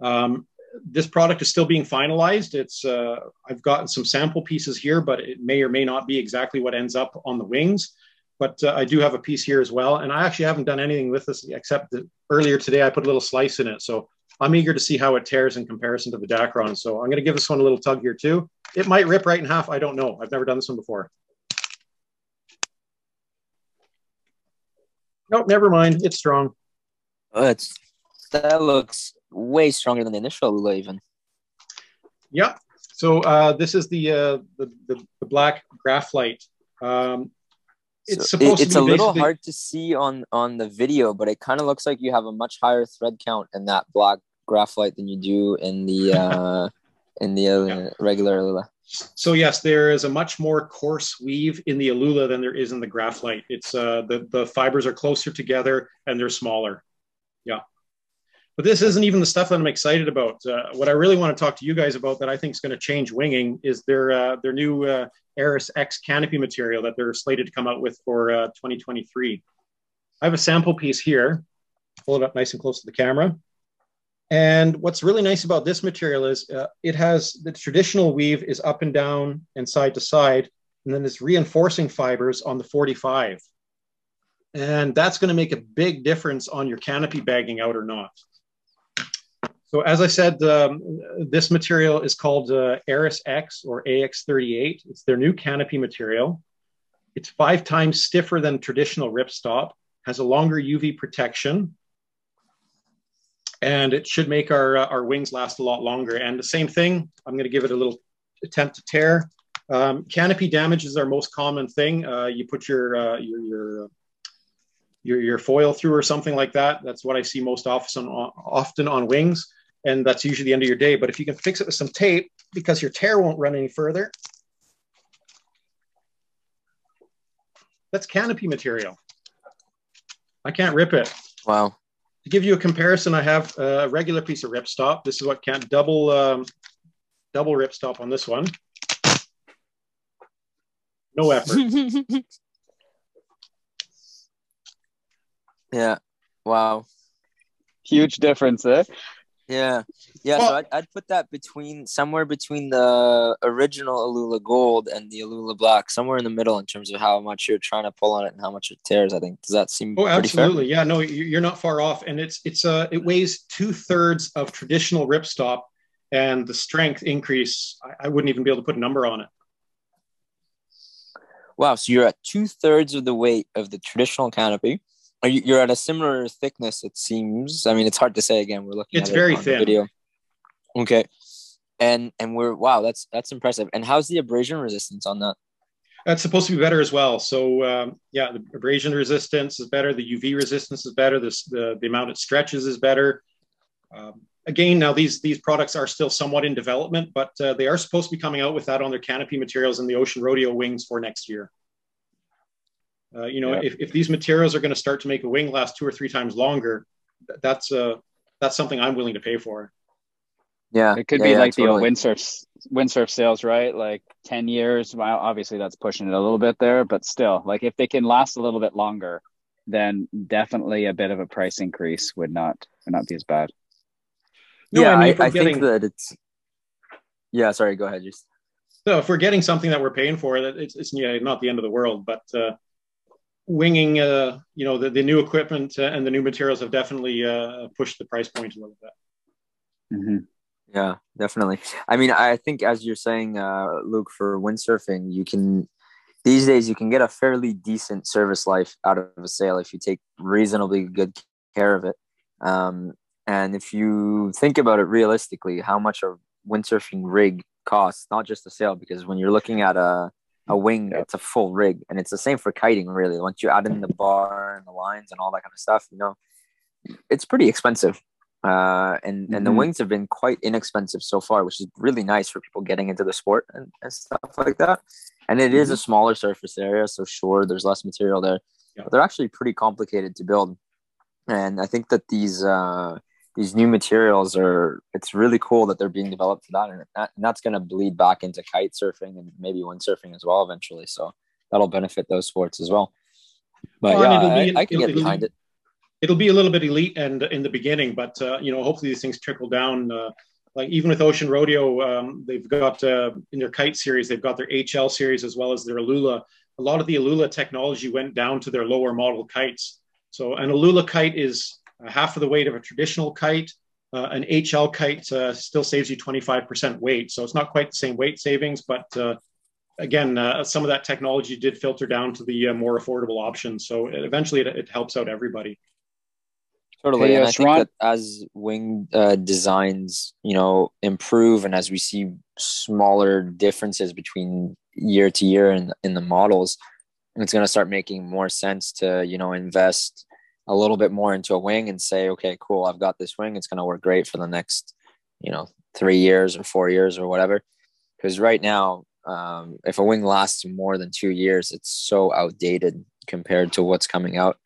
Um, this product is still being finalized. It's uh, I've gotten some sample pieces here, but it may or may not be exactly what ends up on the wings. But uh, I do have a piece here as well, and I actually haven't done anything with this except that earlier today I put a little slice in it. So I'm eager to see how it tears in comparison to the Dacron. So I'm going to give this one a little tug here too. It might rip right in half. I don't know. I've never done this one before. Nope, never mind. It's strong. Oh, it's that looks way stronger than the initial Aluula even. Yeah. So uh, this is the, uh, the, the, the black graphite. Um, it's so supposed it, it's to be It's a little hard to see on on the video, but it kind of looks like you have a much higher thread count in that black graphite than you do in the [laughs] uh, in the uh, yeah. regular Aluula. So yes, there is a much more coarse weave in the Aluula than there is in the graphite. It's uh, the the fibers are closer together and they're smaller. Yeah. But this isn't even the stuff that I'm excited about. Uh, what I really want to talk to you guys about that I think is going to change winging is their uh, their new uh, Aeris X canopy material that they're slated to come out with for uh, 2023. I have a sample piece here. Hold it up nice and close to the camera. And what's really nice about this material is uh, it has the traditional weave is up and down and side to side, and then this reinforcing fibers on the 45. And that's going to make a big difference on your canopy bagging out or not. So as I said, um, this material is called uh, Aeris X or AX38. It's their new canopy material. It's five times stiffer than traditional ripstop, has a longer UV protection, and it should make our, uh, our wings last a lot longer. And the same thing, I'm going to give it a little attempt to tear. Um, canopy damage is our most common thing. Uh, you put your, uh, your, your, your, your, foil through or something like that. That's what I see most often often on wings. And that's usually the end of your day. But if you can fix it with some tape, because your tear won't run any further, that's canopy material. I can't rip it. Wow to give you a comparison, I have a regular piece of ripstop. This is what can't double um, double ripstop on this one. No effort. [laughs] yeah. Wow. Huge difference, eh? Yeah, yeah. Well, so I'd, I'd put that between somewhere between the original Aluula Gold and the Aluula Black, somewhere in the middle in terms of how much you're trying to pull on it and how much it tears. I think does that seem? Oh, absolutely. Fair? Yeah, no, you're not far off, and it's it's uh it weighs two thirds of traditional ripstop, and the strength increase. I, I wouldn't even be able to put a number on it. Wow, so you're at two thirds of the weight of the traditional canopy you, you're at a similar thickness, it seems. I mean, it's hard to say. Again, we're looking. At it's very it thin. Video. Okay, and and we're wow, that's that's impressive. And how's the abrasion resistance on that? That's supposed to be better as well. So um, yeah, the abrasion resistance is better. The UV resistance is better. This the the amount it stretches is better. Um, again, now these these products are still somewhat in development, but uh, they are supposed to be coming out with that on their canopy materials and the Ocean Rodeo wings for next year. Uh, you know, yeah. if, if these materials are going to start to make a wing last two or three times longer, that's uh, that's something I'm willing to pay for. Yeah, it could yeah, be yeah, like totally. the old windsurf windsurf sales, right? Like ten years. Well, obviously that's pushing it a little bit there, but still, like if they can last a little bit longer, then definitely a bit of a price increase would not would not be as bad. No, yeah, I, mean, I, I getting... think that it's. Yeah, sorry. Go ahead. Just. So if we're getting something that we're paying for, that it's, it's yeah, not the end of the world, but uh, winging, uh, you know, the, the new equipment uh, and the new materials have definitely uh, pushed the price point a little bit. Mm-hmm. Yeah, definitely. I mean, I think as you're saying, uh, Luke, for windsurfing, you can these days you can get a fairly decent service life out of a sail if you take reasonably good care of it. Um, and if you think about it realistically, how much a windsurfing rig costs, not just a sail, because when you're looking at a a wing, it's a full rig. And it's the same for kiting, really. Once you add in the bar and the lines and all that kind of stuff, you know, it's pretty expensive. Uh, and, mm-hmm. and the mm-hmm. wings have been quite inexpensive so far, which is really nice for people getting into the sport and, and stuff like that. And it mm-hmm. is a smaller surface area. So, sure, there's less material there, yeah. but they're actually pretty complicated to build. And I think that these, uh, these new materials are it's really cool that they're being developed for that and, that, and that's going to bleed back into kite surfing and maybe windsurfing as well eventually so that'll benefit those sports as well. But well, yeah I, I, can get behind it. it'll be a little bit elite and in the beginning but uh, you know hopefully these things trickle down uh, like even with ocean rodeo um, they've got uh, in their kite series they've got their hl series as well as their aluula. A lot of the aluula technology went down to their lower model kites. So an aluula kite is half of the weight of a traditional kite. Uh, an HL kite uh, still saves you 25% weight. So it's not quite the same weight savings, but uh, again, uh, some of that technology did filter down to the uh, more affordable options. So eventually it, it, helps out everybody. Totally. Hey, and I think Ron- that as wing designs, you know, improve and as we see smaller differences between year to year in, in the models, it's going to start making more sense to, you know, invest a little bit more into a wing and say, okay, cool, I've got this wing. It's going to work great for the next, you know, three years or four years or whatever. Because right now, um, if a wing lasts more than two years, it's so outdated compared to what's coming out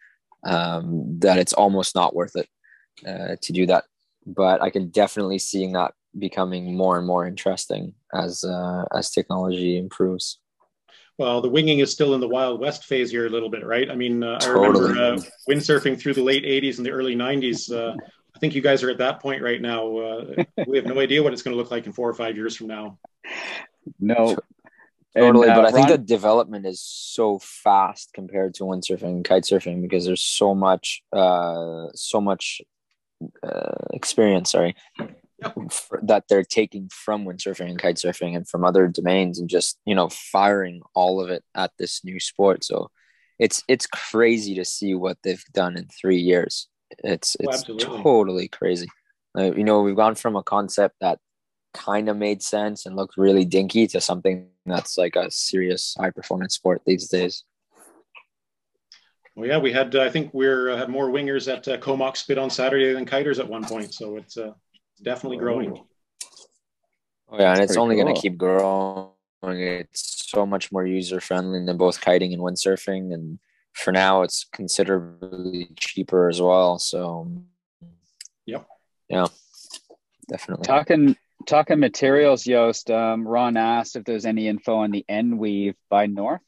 um, that it's almost not worth it uh, to do that. but I can definitely see that becoming more and more interesting as uh, as technology improves. Well, the winging is still in the Wild West phase here a little bit, right? I mean, uh, totally. I remember uh, windsurfing through the late 80s and the early 90s. Uh, I think you guys are at that point right now. Uh, we have no idea what it's going to look like in four or five years from now. No. Totally, and, but I think the development is so fast compared to windsurfing and kite surfing because there's so much, uh, so much experience. Sorry, that they're taking from windsurfing and kite surfing and from other domains and just you know firing all of it at this new sport so it's it's crazy to see what they've done in three years it's oh, it's oh, totally crazy uh, you know we've gone from a concept that kind of made sense and looked really dinky to something that's like a serious high performance sport these days well, yeah, we had. Uh, I think we're uh, had more wingers at uh, Comox Spit on Saturday than kiters at one point. So it's uh, definitely growing. Oh yeah, and it's only cool. going to keep growing. It's so much more user friendly than both kiting and windsurfing, and for now, it's considerably cheaper as well. So, yep, yeah, definitely. Talking talking materials, Joost. Um, Ron asked if there's any info on the N Weave by North.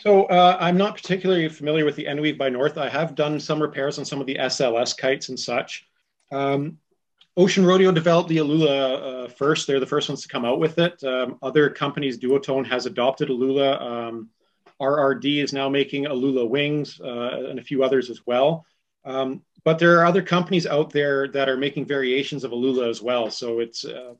So uh, I'm not particularly familiar with the N Weave by North. I have done some repairs on some of the SLS kites and such. Um, Ocean Rodeo developed the Aluula uh, first. They're the first ones to come out with it. Um, other companies, Duotone has adopted Aluula. Um, RRD is now making Aluula wings uh, and a few others as well. Um, but there are other companies out there that are making variations of Aluula as well. So it's, uh,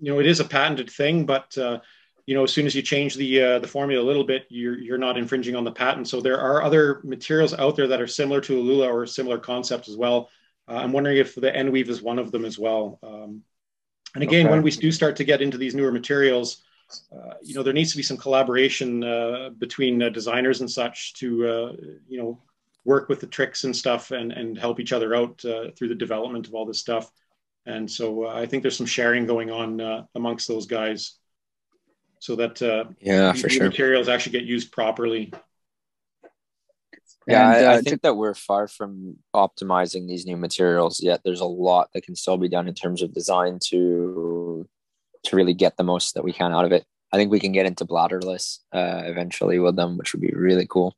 you know, it is a patented thing, but uh, you know, as soon as you change the uh, the formula a little bit, you're you're not infringing on the patent. So there are other materials out there that are similar to Aluula or similar concepts as well uh, I'm wondering if the N weave is one of them as well. Um, and again, okay. when we do start to get into these newer materials, uh, you know, there needs to be some collaboration uh, between uh, designers and such to, uh, you know, work with the tricks and stuff and, and help each other out uh, through the development of all this stuff. And so I think there's some sharing going on amongst those guys so that yeah, for sure. materials actually get used properly. Yeah, and, I, I, uh, think that we're far from optimizing these new materials yet. There's a lot that can still be done in terms of design to to really get the most that we can out of it. I think we can get into bladderless uh, eventually with them, which would be really cool.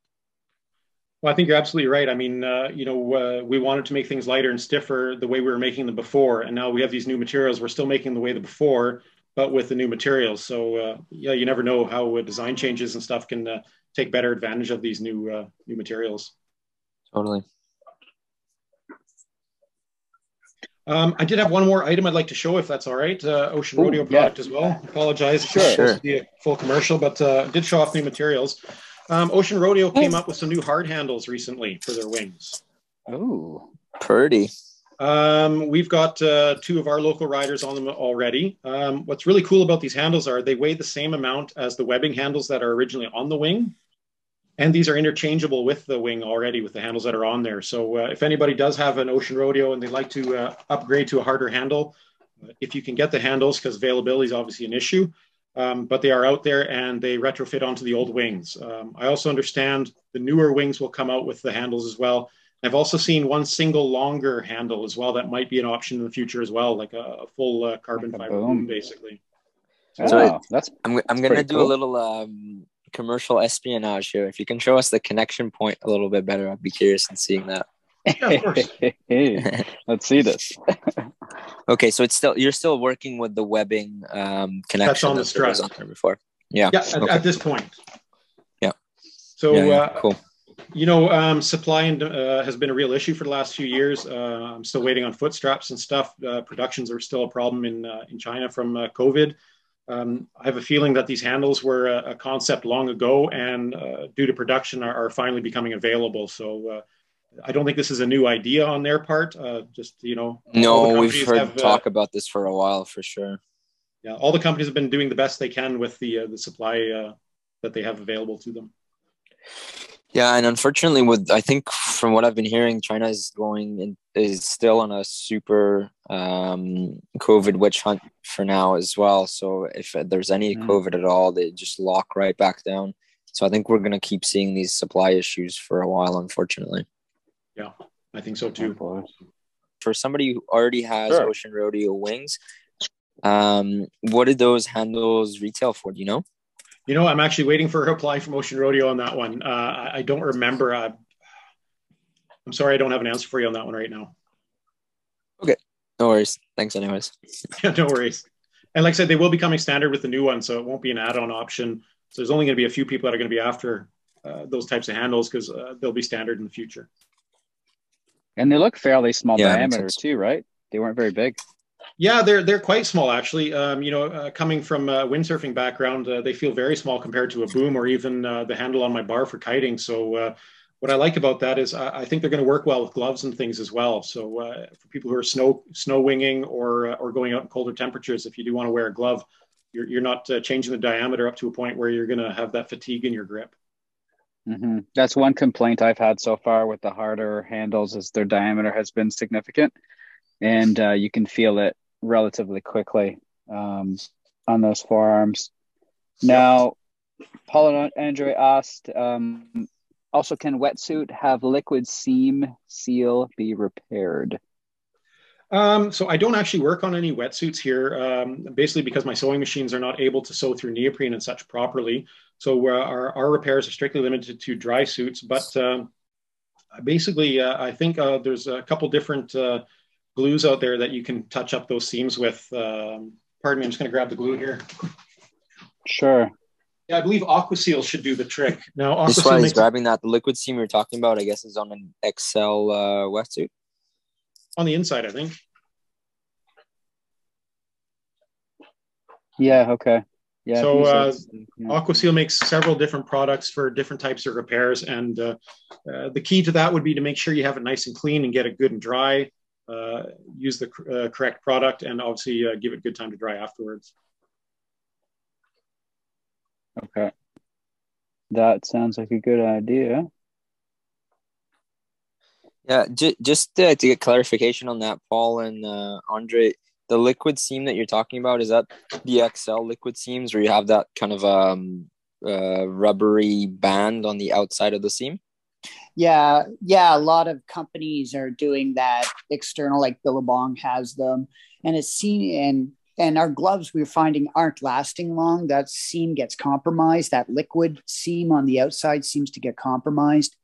Well, I think you're absolutely right. I mean, uh, you know, uh, we wanted to make things lighter and stiffer the way we were making them before, and now we have these new materials. We're still making the way the before, but with the new materials. So uh, yeah, you never know how design changes and stuff can uh, take better advantage of these new uh, new materials. Totally. Um, I did have one more item I'd like to show, if that's all right. Uh, Ocean Ooh, Rodeo product yeah. as well. Apologize, sure. It's supposed be a full commercial, but uh, did show off new materials. Um, Ocean Rodeo came up with some new hard handles recently for their wings. Oh, pretty. Um, we've got uh, two of our local riders on them already. Um, what's really cool about these handles are they weigh the same amount as the webbing handles that are originally on the wing. And these are interchangeable with the wing already with the handles that are on there. So uh, if anybody does have an Ocean Rodeo and they'd like to uh, upgrade to a harder handle, uh, if you can get the handles, because availability is obviously an issue, um, but they are out there and they retrofit onto the old wings. Um, I also understand the newer wings will come out with the handles as well I've also seen one single longer handle as well. That might be an option in the future as well, like a, a full uh, carbon like fiber boom, basically. So, so that's I'm, I'm going to do cool. a little um, commercial espionage here. If you can show us the connection point a little bit better, I'd be curious in seeing that. Yeah, of course. [laughs] Let's see this. [laughs] okay, so it's still you're still working with the webbing um, connection that's on the strut on there before. Yeah. Yeah. At, okay. at, this point. Yeah. So yeah, yeah. Uh, cool you know, um, supply and, uh, has been a real issue for the last few years. Uh, I'm still waiting on foot straps and stuff. Uh, productions are still a problem in uh, in China from uh, COVID. Um, I have a feeling that these handles were a, a concept long ago, and uh, due to production, are, are, finally becoming available. So. I don't think this is a new idea on their part. just you know, no, we've heard have, talk about this for a while, for sure. Yeah, all the companies have been doing the best they can with the the supply that they have available to them. Yeah, and unfortunately, with I think from what I've been hearing, China is going in, is still on a super um, COVID witch hunt for now as well. So if there's any mm. COVID at all, they just lock right back down. So I think we're going to keep seeing these supply issues for a while, unfortunately. Yeah, I think so too. for somebody who already has Sure. Ocean Rodeo wings, um, what did those handles retail for? Do you know? You know, I'm actually waiting for a reply from Ocean Rodeo on that one. Uh, I, I don't remember. Uh, I'm sorry, I don't have an answer for you on that one right now. Okay, no worries. Thanks, anyways. yeah, [laughs] no worries. And like I said, they will be coming standard with the new one, so it won't be an add-on option. So there's only going to be a few people that are going to be after uh, those types of handles because uh, they'll be standard in the future. And they look fairly small Yeah, diameter too, right? They weren't very big. Yeah, they're they're quite small actually. Um, you know, uh, coming from a windsurfing background, uh, they feel very small compared to a boom or even uh, the handle on my bar for kiting. So uh, what I like about that is I, I think they're going to work well with gloves and things as well. So uh, for people who are snow snow winging or uh, or going out in colder temperatures, if you do want to wear a glove, you're you're not changing the diameter up to a point where you're going to have that fatigue in your grip. hmm That's one complaint I've had so far with the harder handles is their diameter has been significant, and uh, you can feel it relatively quickly um, on those forearms. Now, Paul and Andre asked, um, also, can wetsuit have liquid seam seal be repaired? Um, so I don't actually work on any wetsuits here, um, basically because my sewing machines are not able to sew through neoprene and such properly. So uh, our, our repairs are strictly limited to dry suits. But um, basically, uh, I think uh, there's a couple different uh, glues out there that you can touch up those seams with. Um, pardon me, I'm just going to grab the glue here. Sure. Yeah, I believe Aquaseal should do the trick. Now, This is why Aquaseal he's makes grabbing that. The liquid seam you're talking about, I guess, is on an XL uh, wetsuit. on the inside, I think. Yeah. Okay. Yeah. So, he uh, yeah. Aquaseal makes several different products for different types of repairs, and uh, uh, the key to that would be to make sure you have it nice and clean and get it good and dry. Uh, use the uh, correct product, and obviously uh, give it good time to dry afterwards. Okay. That sounds like a good idea. Yeah, j- just uh, to get clarification on that, Paul and uh, Andre, the liquid seam that you're talking about is that the XL liquid seams where you have that kind of um, uh, rubbery band on the outside of the seam? Yeah, yeah, a lot of companies are doing that external, like Billabong has them, and it's seen and and our gloves we're finding aren't lasting long. That seam gets compromised. That liquid seam on the outside seems to get compromised,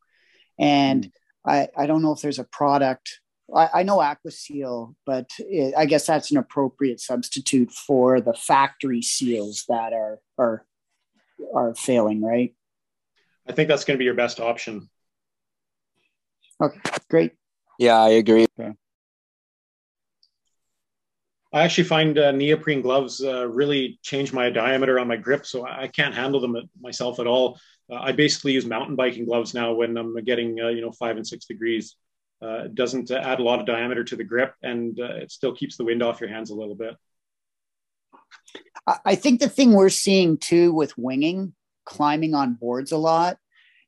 and hmm. I I don't know if there's a product. I, I know Aquaseal, but it, I guess that's an appropriate substitute for the factory seals that are are are failing, right? I think that's going to be your best option. Okay, great. Yeah, I agree. I actually find uh, neoprene gloves uh, really change my diameter on my grip, so I can't handle them myself at all. Uh, I basically use mountain biking gloves now when I'm getting uh, you know five and six degrees. Uh, it doesn't uh, add a lot of diameter to the grip, and uh, it still keeps the wind off your hands a little bit. I I think the thing we're seeing too with winging, climbing on boards a lot,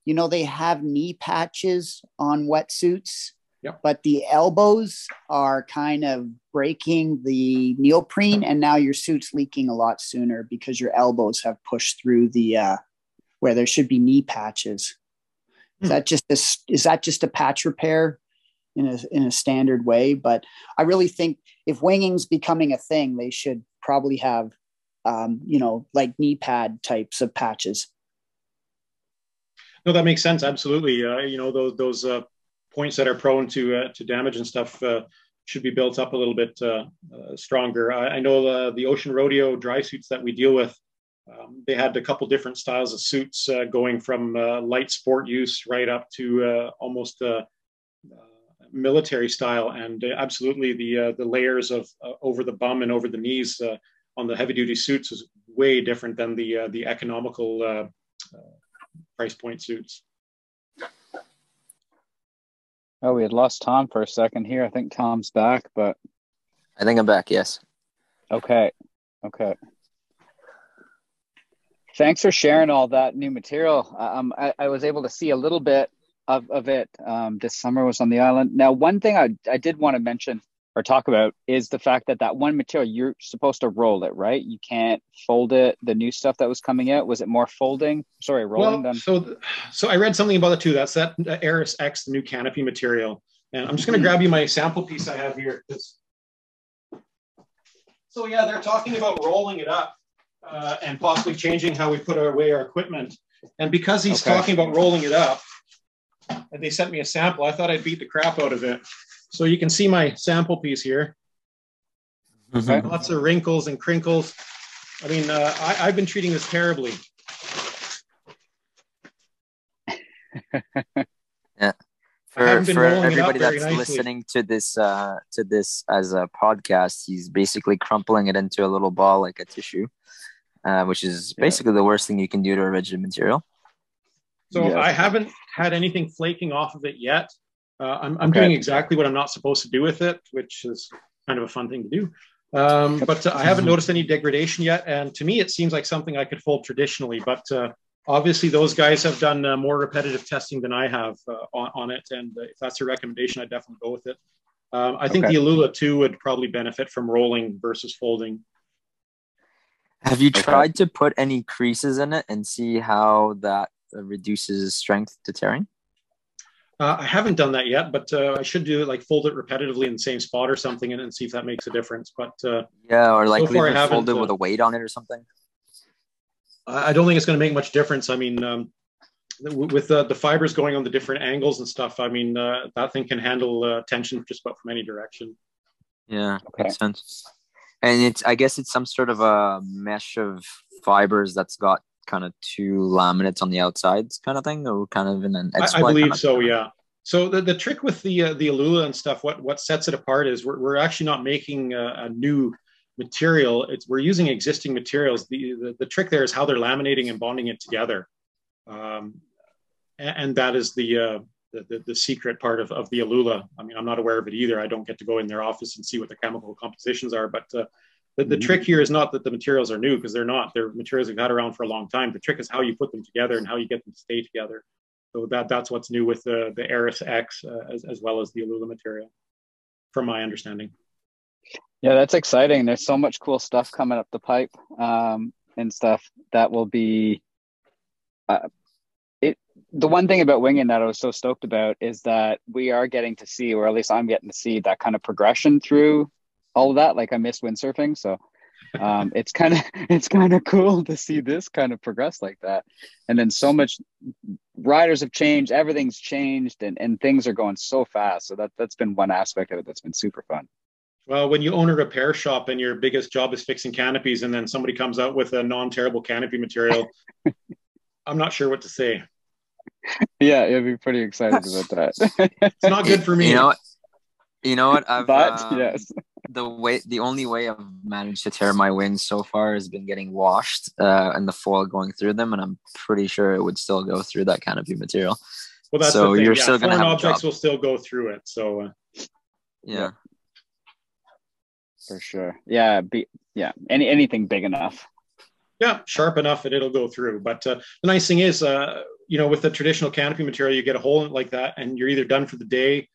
you know, they have knee patches on wetsuits, Yep. but the elbows are kind of breaking the neoprene, and now your suit's leaking a lot sooner because your elbows have pushed through the uh, where there should be knee patches. Is Hmm. that just a, is that just a patch repair in a in a standard way? But I really think if winging's becoming a thing, they should probably have um, you know, like knee pad types of patches. No, that makes sense. Absolutely. Uh, you know, those those uh, points that are prone to uh, to damage and stuff uh, should be built up a little bit uh, stronger. I, I know uh, the Ocean Rodeo dry suits that we deal with. Um, they had a couple different styles of suits, going from light sport use right up to almost military style, and absolutely the uh, the layers of uh, over the bum and over the knees uh, on the heavy duty suits is way different than the the economical price point suits. Oh, we had lost Tom for a second here. I think Tom's back, but I think I'm back. Yes. okay. Okay. Thanks for sharing all that new material. Um, I, I was able to see a little bit of, of it um, this summer was on the island. Now, one thing I, I did want to mention or talk about is the fact that that one material, you're supposed to roll it, right? You can't fold it. The new stuff that was coming out, was it more folding? Sorry, rolling well, than? so th- so I read something about it too. That's that uh, Eris X, the new canopy material. And I'm just going to grab you my sample piece I have here. So yeah, they're talking about rolling it up uh, and possibly changing how we put away our equipment. And because he's okay. talking about rolling it up, and they sent me a sample, I thought I'd beat the crap out of it. So you can see my sample piece here. Mm-hmm. Lots of wrinkles and crinkles. I mean, uh, I, I've been treating this terribly. [laughs] yeah. For, for everybody that's nicely. listening to this uh, to this as a podcast, he's basically crumpling it into a little ball like a tissue, uh, which is yeah. basically the worst thing you can do to a rigid material. So yeah. I haven't had anything flaking off of it yet. Uh, I'm, I'm okay. doing exactly what I'm not supposed to do with it, which is kind of a fun thing to do. Um, but uh, I haven't noticed any degradation yet. And to me, it seems like something I could fold traditionally. But uh, obviously those guys have done uh, more repetitive testing than I have uh, on, on, it. And uh, if that's a recommendation, I'd definitely go with it. Um, I think okay. the Aluula 2 would probably benefit from rolling versus folding. Have you tried okay. to put any creases in it and see how that reduces strength to tearing? Uh, I haven't done that yet, but uh, I should do it like fold it repetitively in the same spot or something and, and see if that makes a difference. But uh, yeah, or like so leave it fold it with a weight on it or something. I don't think it's going to make much difference. I mean, um, with the, the fibers going on the different angles and stuff, I mean, uh, that thing can handle uh, tension just about from any direction. Yeah, okay. makes sense. And it's, I guess it's some sort of a mesh of fibers that's got kind of two laminates on the outsides kind of thing, or kind of in an I, I believe so, yeah. So the, the trick with the uh, the Aluula and stuff, what what sets it apart is we're, we're actually not making a, a new material. It's we're using existing materials. The, the, the trick there is how they're laminating and bonding it together, um, and, and, that is the, uh, the, the secret part of, of the Aluula. I mean, I'm not aware of it either. I don't get to go in their office and see what the chemical compositions are, but uh, the, the mm-hmm. trick here is not that the materials are new because they're not. They're materials we've had around for a long time. The trick is how you put them together and how you get them to stay together. So that that's what's new with the the Aris X uh, as, as well as the Aluula material, from my understanding. Yeah, that's exciting. There's so much cool stuff coming up the pipe um, and stuff that will be. Uh, it the one thing about winging that I was so stoked about is that we are getting to see, or at least I'm getting to see, that kind of progression through all of that. Like I miss windsurfing, so um, it's kind of [laughs] it's kind of cool to see this kind of progress like that. And then so much riders have changed, everything's changed, and and things are going so fast. So that that's been one aspect of it that's been super fun. Well, when you own a repair shop and your biggest job is fixing canopies, and then somebody comes out with a non-terrible canopy material, [laughs] I'm not sure what to say. Yeah, you'll be pretty excited about that. it's not good for me. You know, you know what? I've, but um, yes, the way the only way I've managed to tear my wings so far has been getting washed uh, and the foil going through them, and I'm pretty sure it would still go through that canopy material. Well, that's so you're yeah, still going to have objects will still go through it. So uh, yeah. for sure. Yeah, be, yeah, any anything big enough. Yeah, sharp enough and it'll go through. But uh, the nice thing is, uh, you know, with the traditional canopy material, you get a hole in it like that, and you're either done for the day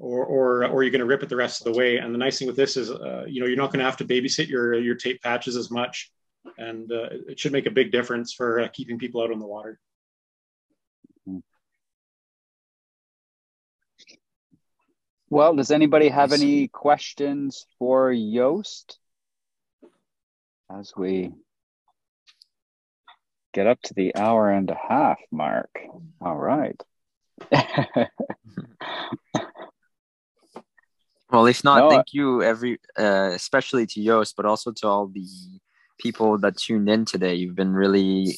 or or or you're going to rip it the rest of the way. And the nice thing with this is, uh, you know, you're not going to have to babysit your your tape patches as much, and uh, it should make a big difference for uh, keeping people out on the water. Well, does anybody have any questions for Joost as we get up to the hour and a half mark? All right. [laughs] Well, if not, no, thank you every, uh, especially to Joost, but also to all the people that tuned in today. You've been really,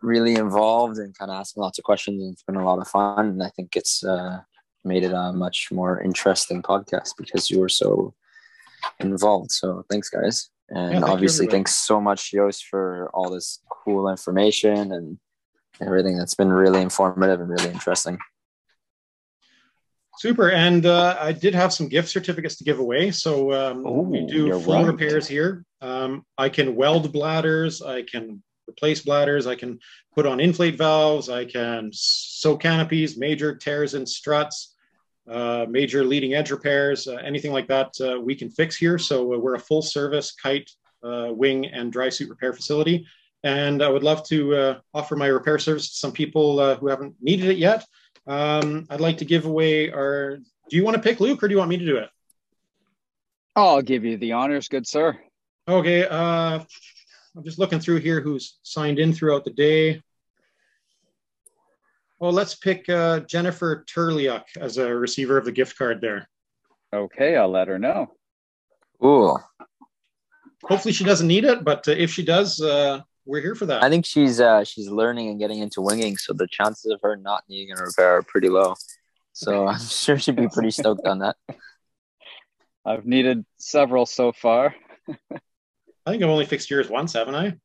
really involved and kind of asking lots of questions, and it's been a lot of fun. And I think it's uh, made it a much more interesting podcast because you were so involved. So thanks, guys, and yeah, obviously thanks so much, Joost, for all this cool information and everything. That's been really informative and really interesting. Super. And uh, I did have some gift certificates to give away. So um, Ooh, we do full right. repairs here. Um, I can weld bladders. I can replace bladders. I can put on inflate valves. I can sew canopies, major tears and struts, uh, major leading edge repairs, uh, anything like that uh, we can fix here. So uh, we're a full service kite, uh, wing, and dry suit repair facility. And I would love to offer my repair service to some people who haven't needed it yet. Um, I'd like to give away our do you want to pick Luke or do you want me to do it? I'll give you the honors, good sir. Okay. Uh, I'm just looking through here who's signed in throughout the day. Well, let's pick uh, Jennifer Turliuk as a receiver of the gift card there. Okay, I'll let her know. Ooh. Hopefully, she doesn't need it, but uh, if she does, uh, we're here for that. I think she's uh, she's learning and getting into winging, so the chances of her not needing a repair are pretty low. So I'm sure she'd be pretty stoked on that. [laughs] I've needed several so far. I think I've only fixed yours once, haven't I?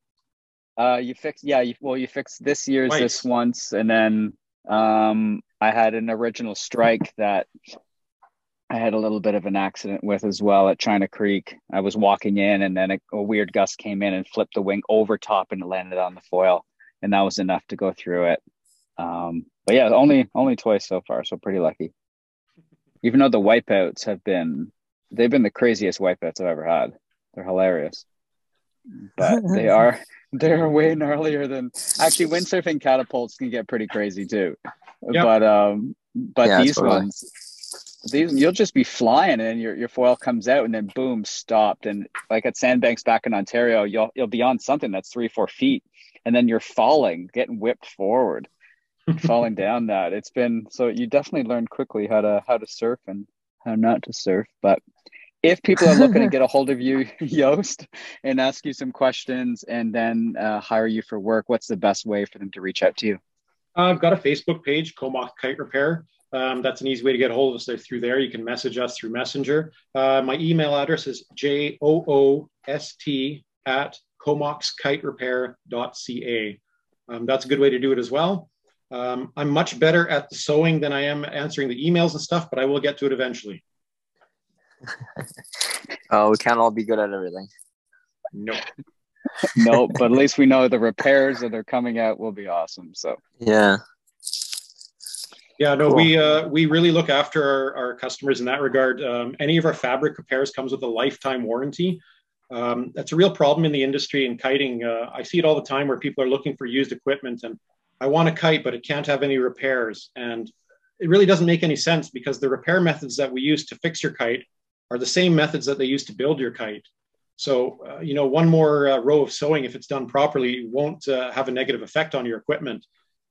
Uh, you fixed, yeah. You, well, you fixed this year's Twice. this once, and then um, I had an original strike that I had a little bit of an accident with as well at China Creek. I was walking in, and then a, a weird gust came in and flipped the wing over top, and it landed on the foil, and that was enough to go through it. Um, but yeah, only only twice so far, so pretty lucky. Even though the wipeouts have been, they've been the craziest wipeouts I've ever had. They're hilarious, but they [laughs] are they're way gnarlier than actually windsurfing catapults can get pretty crazy too. Yep. But um, but yeah, these totally. ones, these you'll just be flying and your your foil comes out and then boom stopped and like at sandbanks back in Ontario, you'll you'll be on something that's three four feet and then you're falling, getting whipped forward, [laughs] falling down that. It's been so you definitely learn quickly how to how to surf and how not to surf, but if people are looking to [laughs] get a hold of you, [laughs] Joost, and ask you some questions and then uh, hire you for work, what's the best way for them to reach out to you? I've got a Facebook page, Comox Kite Repair. Um, that's an easy way to get a hold of us there, through there. You can message us through Messenger. Uh, my email address is j o o s t at comoxkiterepair.ca. Um, that's a good way to do it as well. Um, I'm much better at the sewing than I am answering the emails and stuff, but I will get to it eventually. [laughs] oh, we can't all be good at everything. No. [laughs] no, but at least we know the repairs that are coming out will be awesome. So yeah. Yeah, no, cool. we uh, we really look after our, our customers in that regard. Um, any of our fabric repairs comes with a lifetime warranty. Um, that's a real problem in the industry in kiting. Uh, I see it all the time where people are looking for used equipment and I want a kite, but it can't have any repairs. And it really doesn't make any sense because the repair methods that we use to fix your kite are the same methods that they use to build your kite. So, uh, you know, one more uh, row of sewing, if it's done properly, won't uh, have a negative effect on your equipment.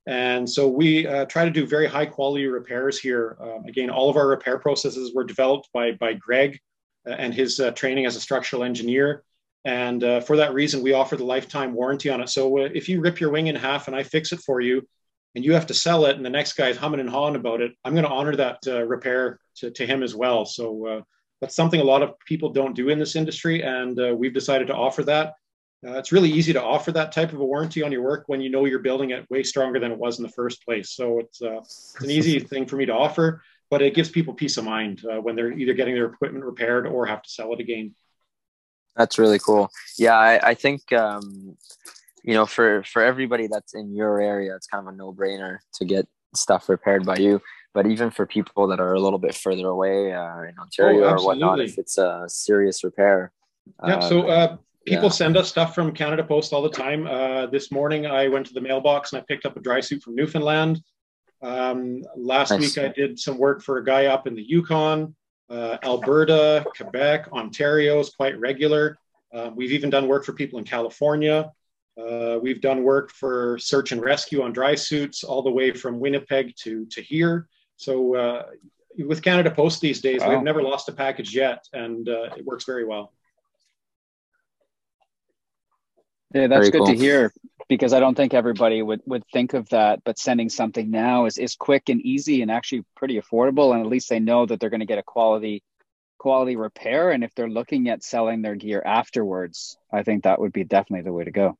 And so we uh, try to do very high quality repairs here. Um, again, all of our repair processes were developed by, by Greg uh, and his uh, training as a structural engineer. And for that reason, we offer the lifetime warranty on it. So if you rip your wing in half and I fix it for you, and you have to sell it, and the next guy's humming and hawing about it, I'm going to honor that repair to, to him as well. So that's something a lot of people don't do in this industry, and uh, we've decided to offer that. Uh, it's really easy to offer that type of a warranty on your work when you know you're building it way stronger than it was in the first place. So it's, uh, it's an easy thing for me to offer, but it gives people peace of mind uh, when they're either getting their equipment repaired or have to sell it again. That's really cool. Yeah, I, I think um, you know for for everybody that's in your area, it's kind of a no brainer to get stuff repaired by you but even for people that are a little bit further away uh, in Ontario oh, or whatnot, if it's a serious repair. Yeah. so um, uh, people yeah. send us stuff from Canada Post all the time. Uh, this morning, I went to the mailbox and I picked up a dry suit from Newfoundland. Um, last nice. week, I did some work for a guy up in the Yukon, uh, Alberta, Quebec, Ontario is quite regular. Uh, we've even done work for people in California. Uh, we've done work for search and rescue on dry suits all the way from Winnipeg to, to here. So uh, with Canada Post these days, wow. we've never lost a package yet, and uh, it works very well. Yeah, that's very good cool. to hear because I don't think everybody would, would think of that. But sending something now is, is quick and easy and actually pretty affordable. And at least they know that they're going to get a quality quality repair. And if they're looking at selling their gear afterwards, I think that would be definitely the way to go.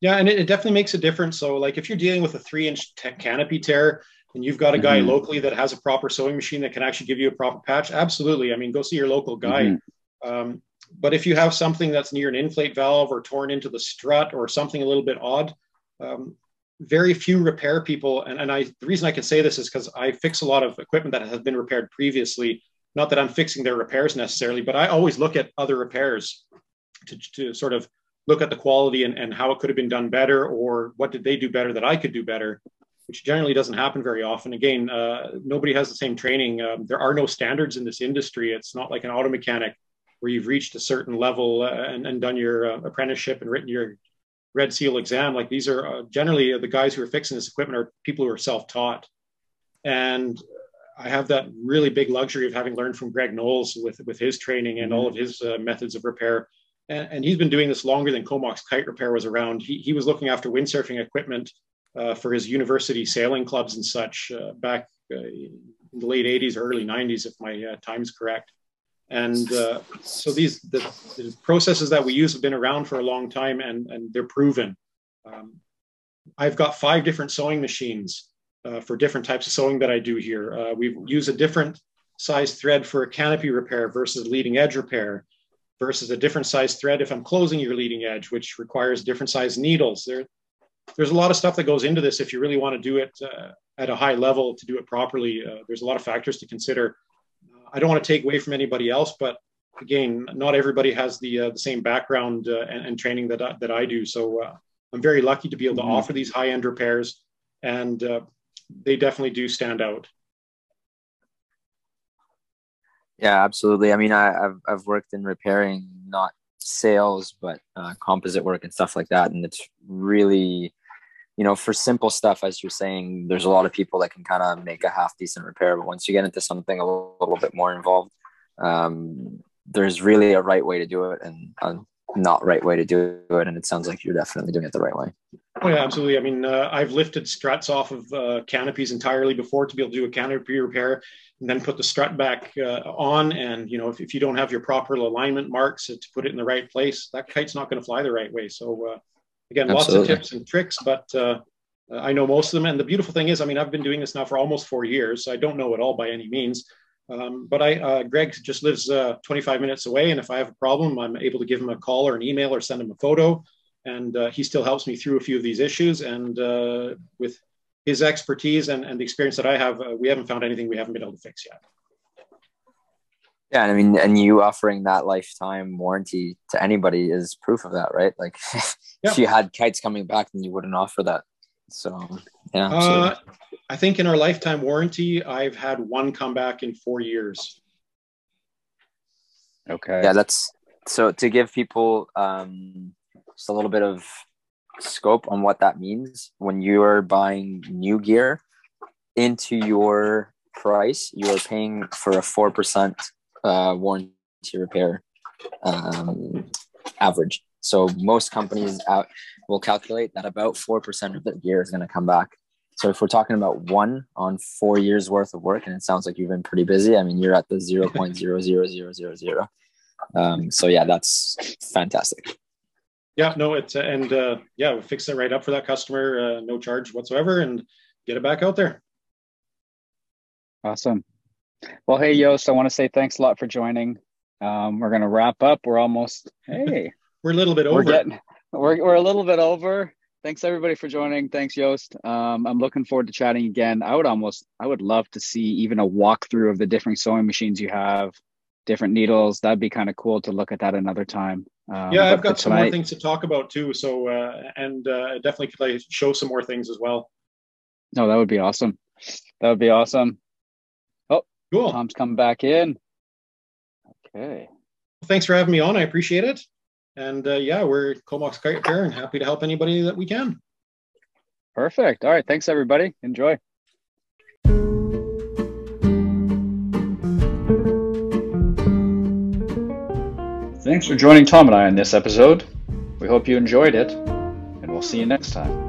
Yeah, and it, it definitely makes a difference. So, like if you're dealing with a three inch canopy tear, and you've got a guy mm-hmm. locally that has a proper sewing machine that can actually give you a proper patch, absolutely. I mean, go see your local guy. Mm-hmm. Um, but if you have something that's near an inflate valve or torn into the strut or something a little bit odd, um, very few repair people. And, and I, the reason I can say this is because I fix a lot of equipment that has been repaired previously. Not that I'm fixing their repairs necessarily, but I always look at other repairs to, to sort of look at the quality and, and how it could have been done better or what did they do better that I could do better. which generally doesn't happen very often. Again, uh, nobody has the same training. Um, there are no standards in this industry. It's not like an auto mechanic where you've reached a certain level uh, and, and, done your uh, apprenticeship and written your red seal exam. Like these are uh, generally the guys who are fixing this equipment are people who are self-taught. And I have that really big luxury of having learned from Greg Knowles with, with his training and all of his uh, methods of repair. And, and, he's been doing this longer than Comox Kite Repair was around. He, he was looking after windsurfing equipment uh, for his university sailing clubs and such uh, back uh, in the late 80s, or early 90s, if my uh, time's correct. And uh, so these the, the, processes that we use have been around for a long time and, and they're proven. Um, I've got five different sewing machines uh, for different types of sewing that I do here. Uh, we use a different size thread for a canopy repair versus leading edge repair versus a different size thread if I'm closing your leading edge, which requires different size needles. There, there's a lot of stuff that goes into this if you really want to do it uh, at a high level to do it properly. Uh, there's a lot of factors to consider. I don't want to take away from anybody else, but again, not everybody has the uh, the same background uh, and, and, training that I, that I do. So uh, I'm very lucky to be able to mm-hmm. offer these high end repairs, and uh, they definitely do stand out. Yeah, absolutely. I mean, I, have I've worked in repairing, not sales, but uh, composite work and stuff like that, and it's really you know, for simple stuff, as you're saying, there's a lot of people that can kind of make a half decent repair. But once you get into something a little, little bit more involved, um, there's really a right way to do it and a not right way to do it. And it sounds like you're definitely doing it the right way. Oh yeah, absolutely. I mean, uh, I've lifted struts off of uh, canopies entirely before to be able to do a canopy repair, and then put the strut back uh, on. And you know, if, if you don't have your proper alignment marks to put it in the right place, that kite's not going to fly the right way. So uh, Again, Absolutely. lots of tips and tricks, but uh, I know most of them. And the beautiful thing is, I mean, I've been doing this now for almost four years. So I don't know it all by any means. Um, but I, uh, Greg just lives uh, 25 minutes away, and if I have a problem, I'm able to give him a call or an email or send him a photo, and uh, he still helps me through a few of these issues. And uh, with his expertise and, and the experience that I have, uh, we haven't found anything we haven't been able to fix yet. Yeah, and I mean, and you offering that lifetime warranty to anybody is proof of that, right? Like, [laughs] yeah. if you had kites coming back, then you wouldn't offer that. So, yeah. Uh, I think in our lifetime warranty, I've had one comeback in four years. Okay. Yeah, that's so to give people um, just a little bit of scope on what that means when you are buying new gear into your price, you are paying for a 4% uh, warranty repair um, average. So most companies out will calculate that about 4% of the gear is going to come back. So if we're talking about one on four years worth of work, and it sounds like you've been pretty busy. I mean, you're at the 0.00000. [laughs] Um, so yeah, that's fantastic. Yeah, no, it's, uh, and uh, yeah, we'll fix it right up for that customer, uh, no charge whatsoever and get it back out there. Awesome. Well, hey, Joost, I want to say thanks a lot for joining. Um, we're going to wrap up. We're almost, hey, [laughs] we're a little bit over. We're, getting, we're, we're a little bit over. Thanks everybody for joining. Thanks, Joost. Um, I'm looking forward to chatting again. I would almost, I would love to see even a walkthrough of the different sewing machines you have, different needles. That'd be kind of cool to look at that another time. Um, yeah, I've got some tonight, more things to talk about too. So, uh, and uh, definitely could I show some more things as well. No, that would be awesome. That would be awesome. Cool. Tom's coming back in. Okay. Thanks for having me on. I appreciate it. And uh, yeah, we're Comox Kite Repair and happy to help anybody that we can. Perfect. All right. Thanks, everybody. Enjoy. Thanks for joining Tom and I on this episode. We hope you enjoyed it, and we'll see you next time.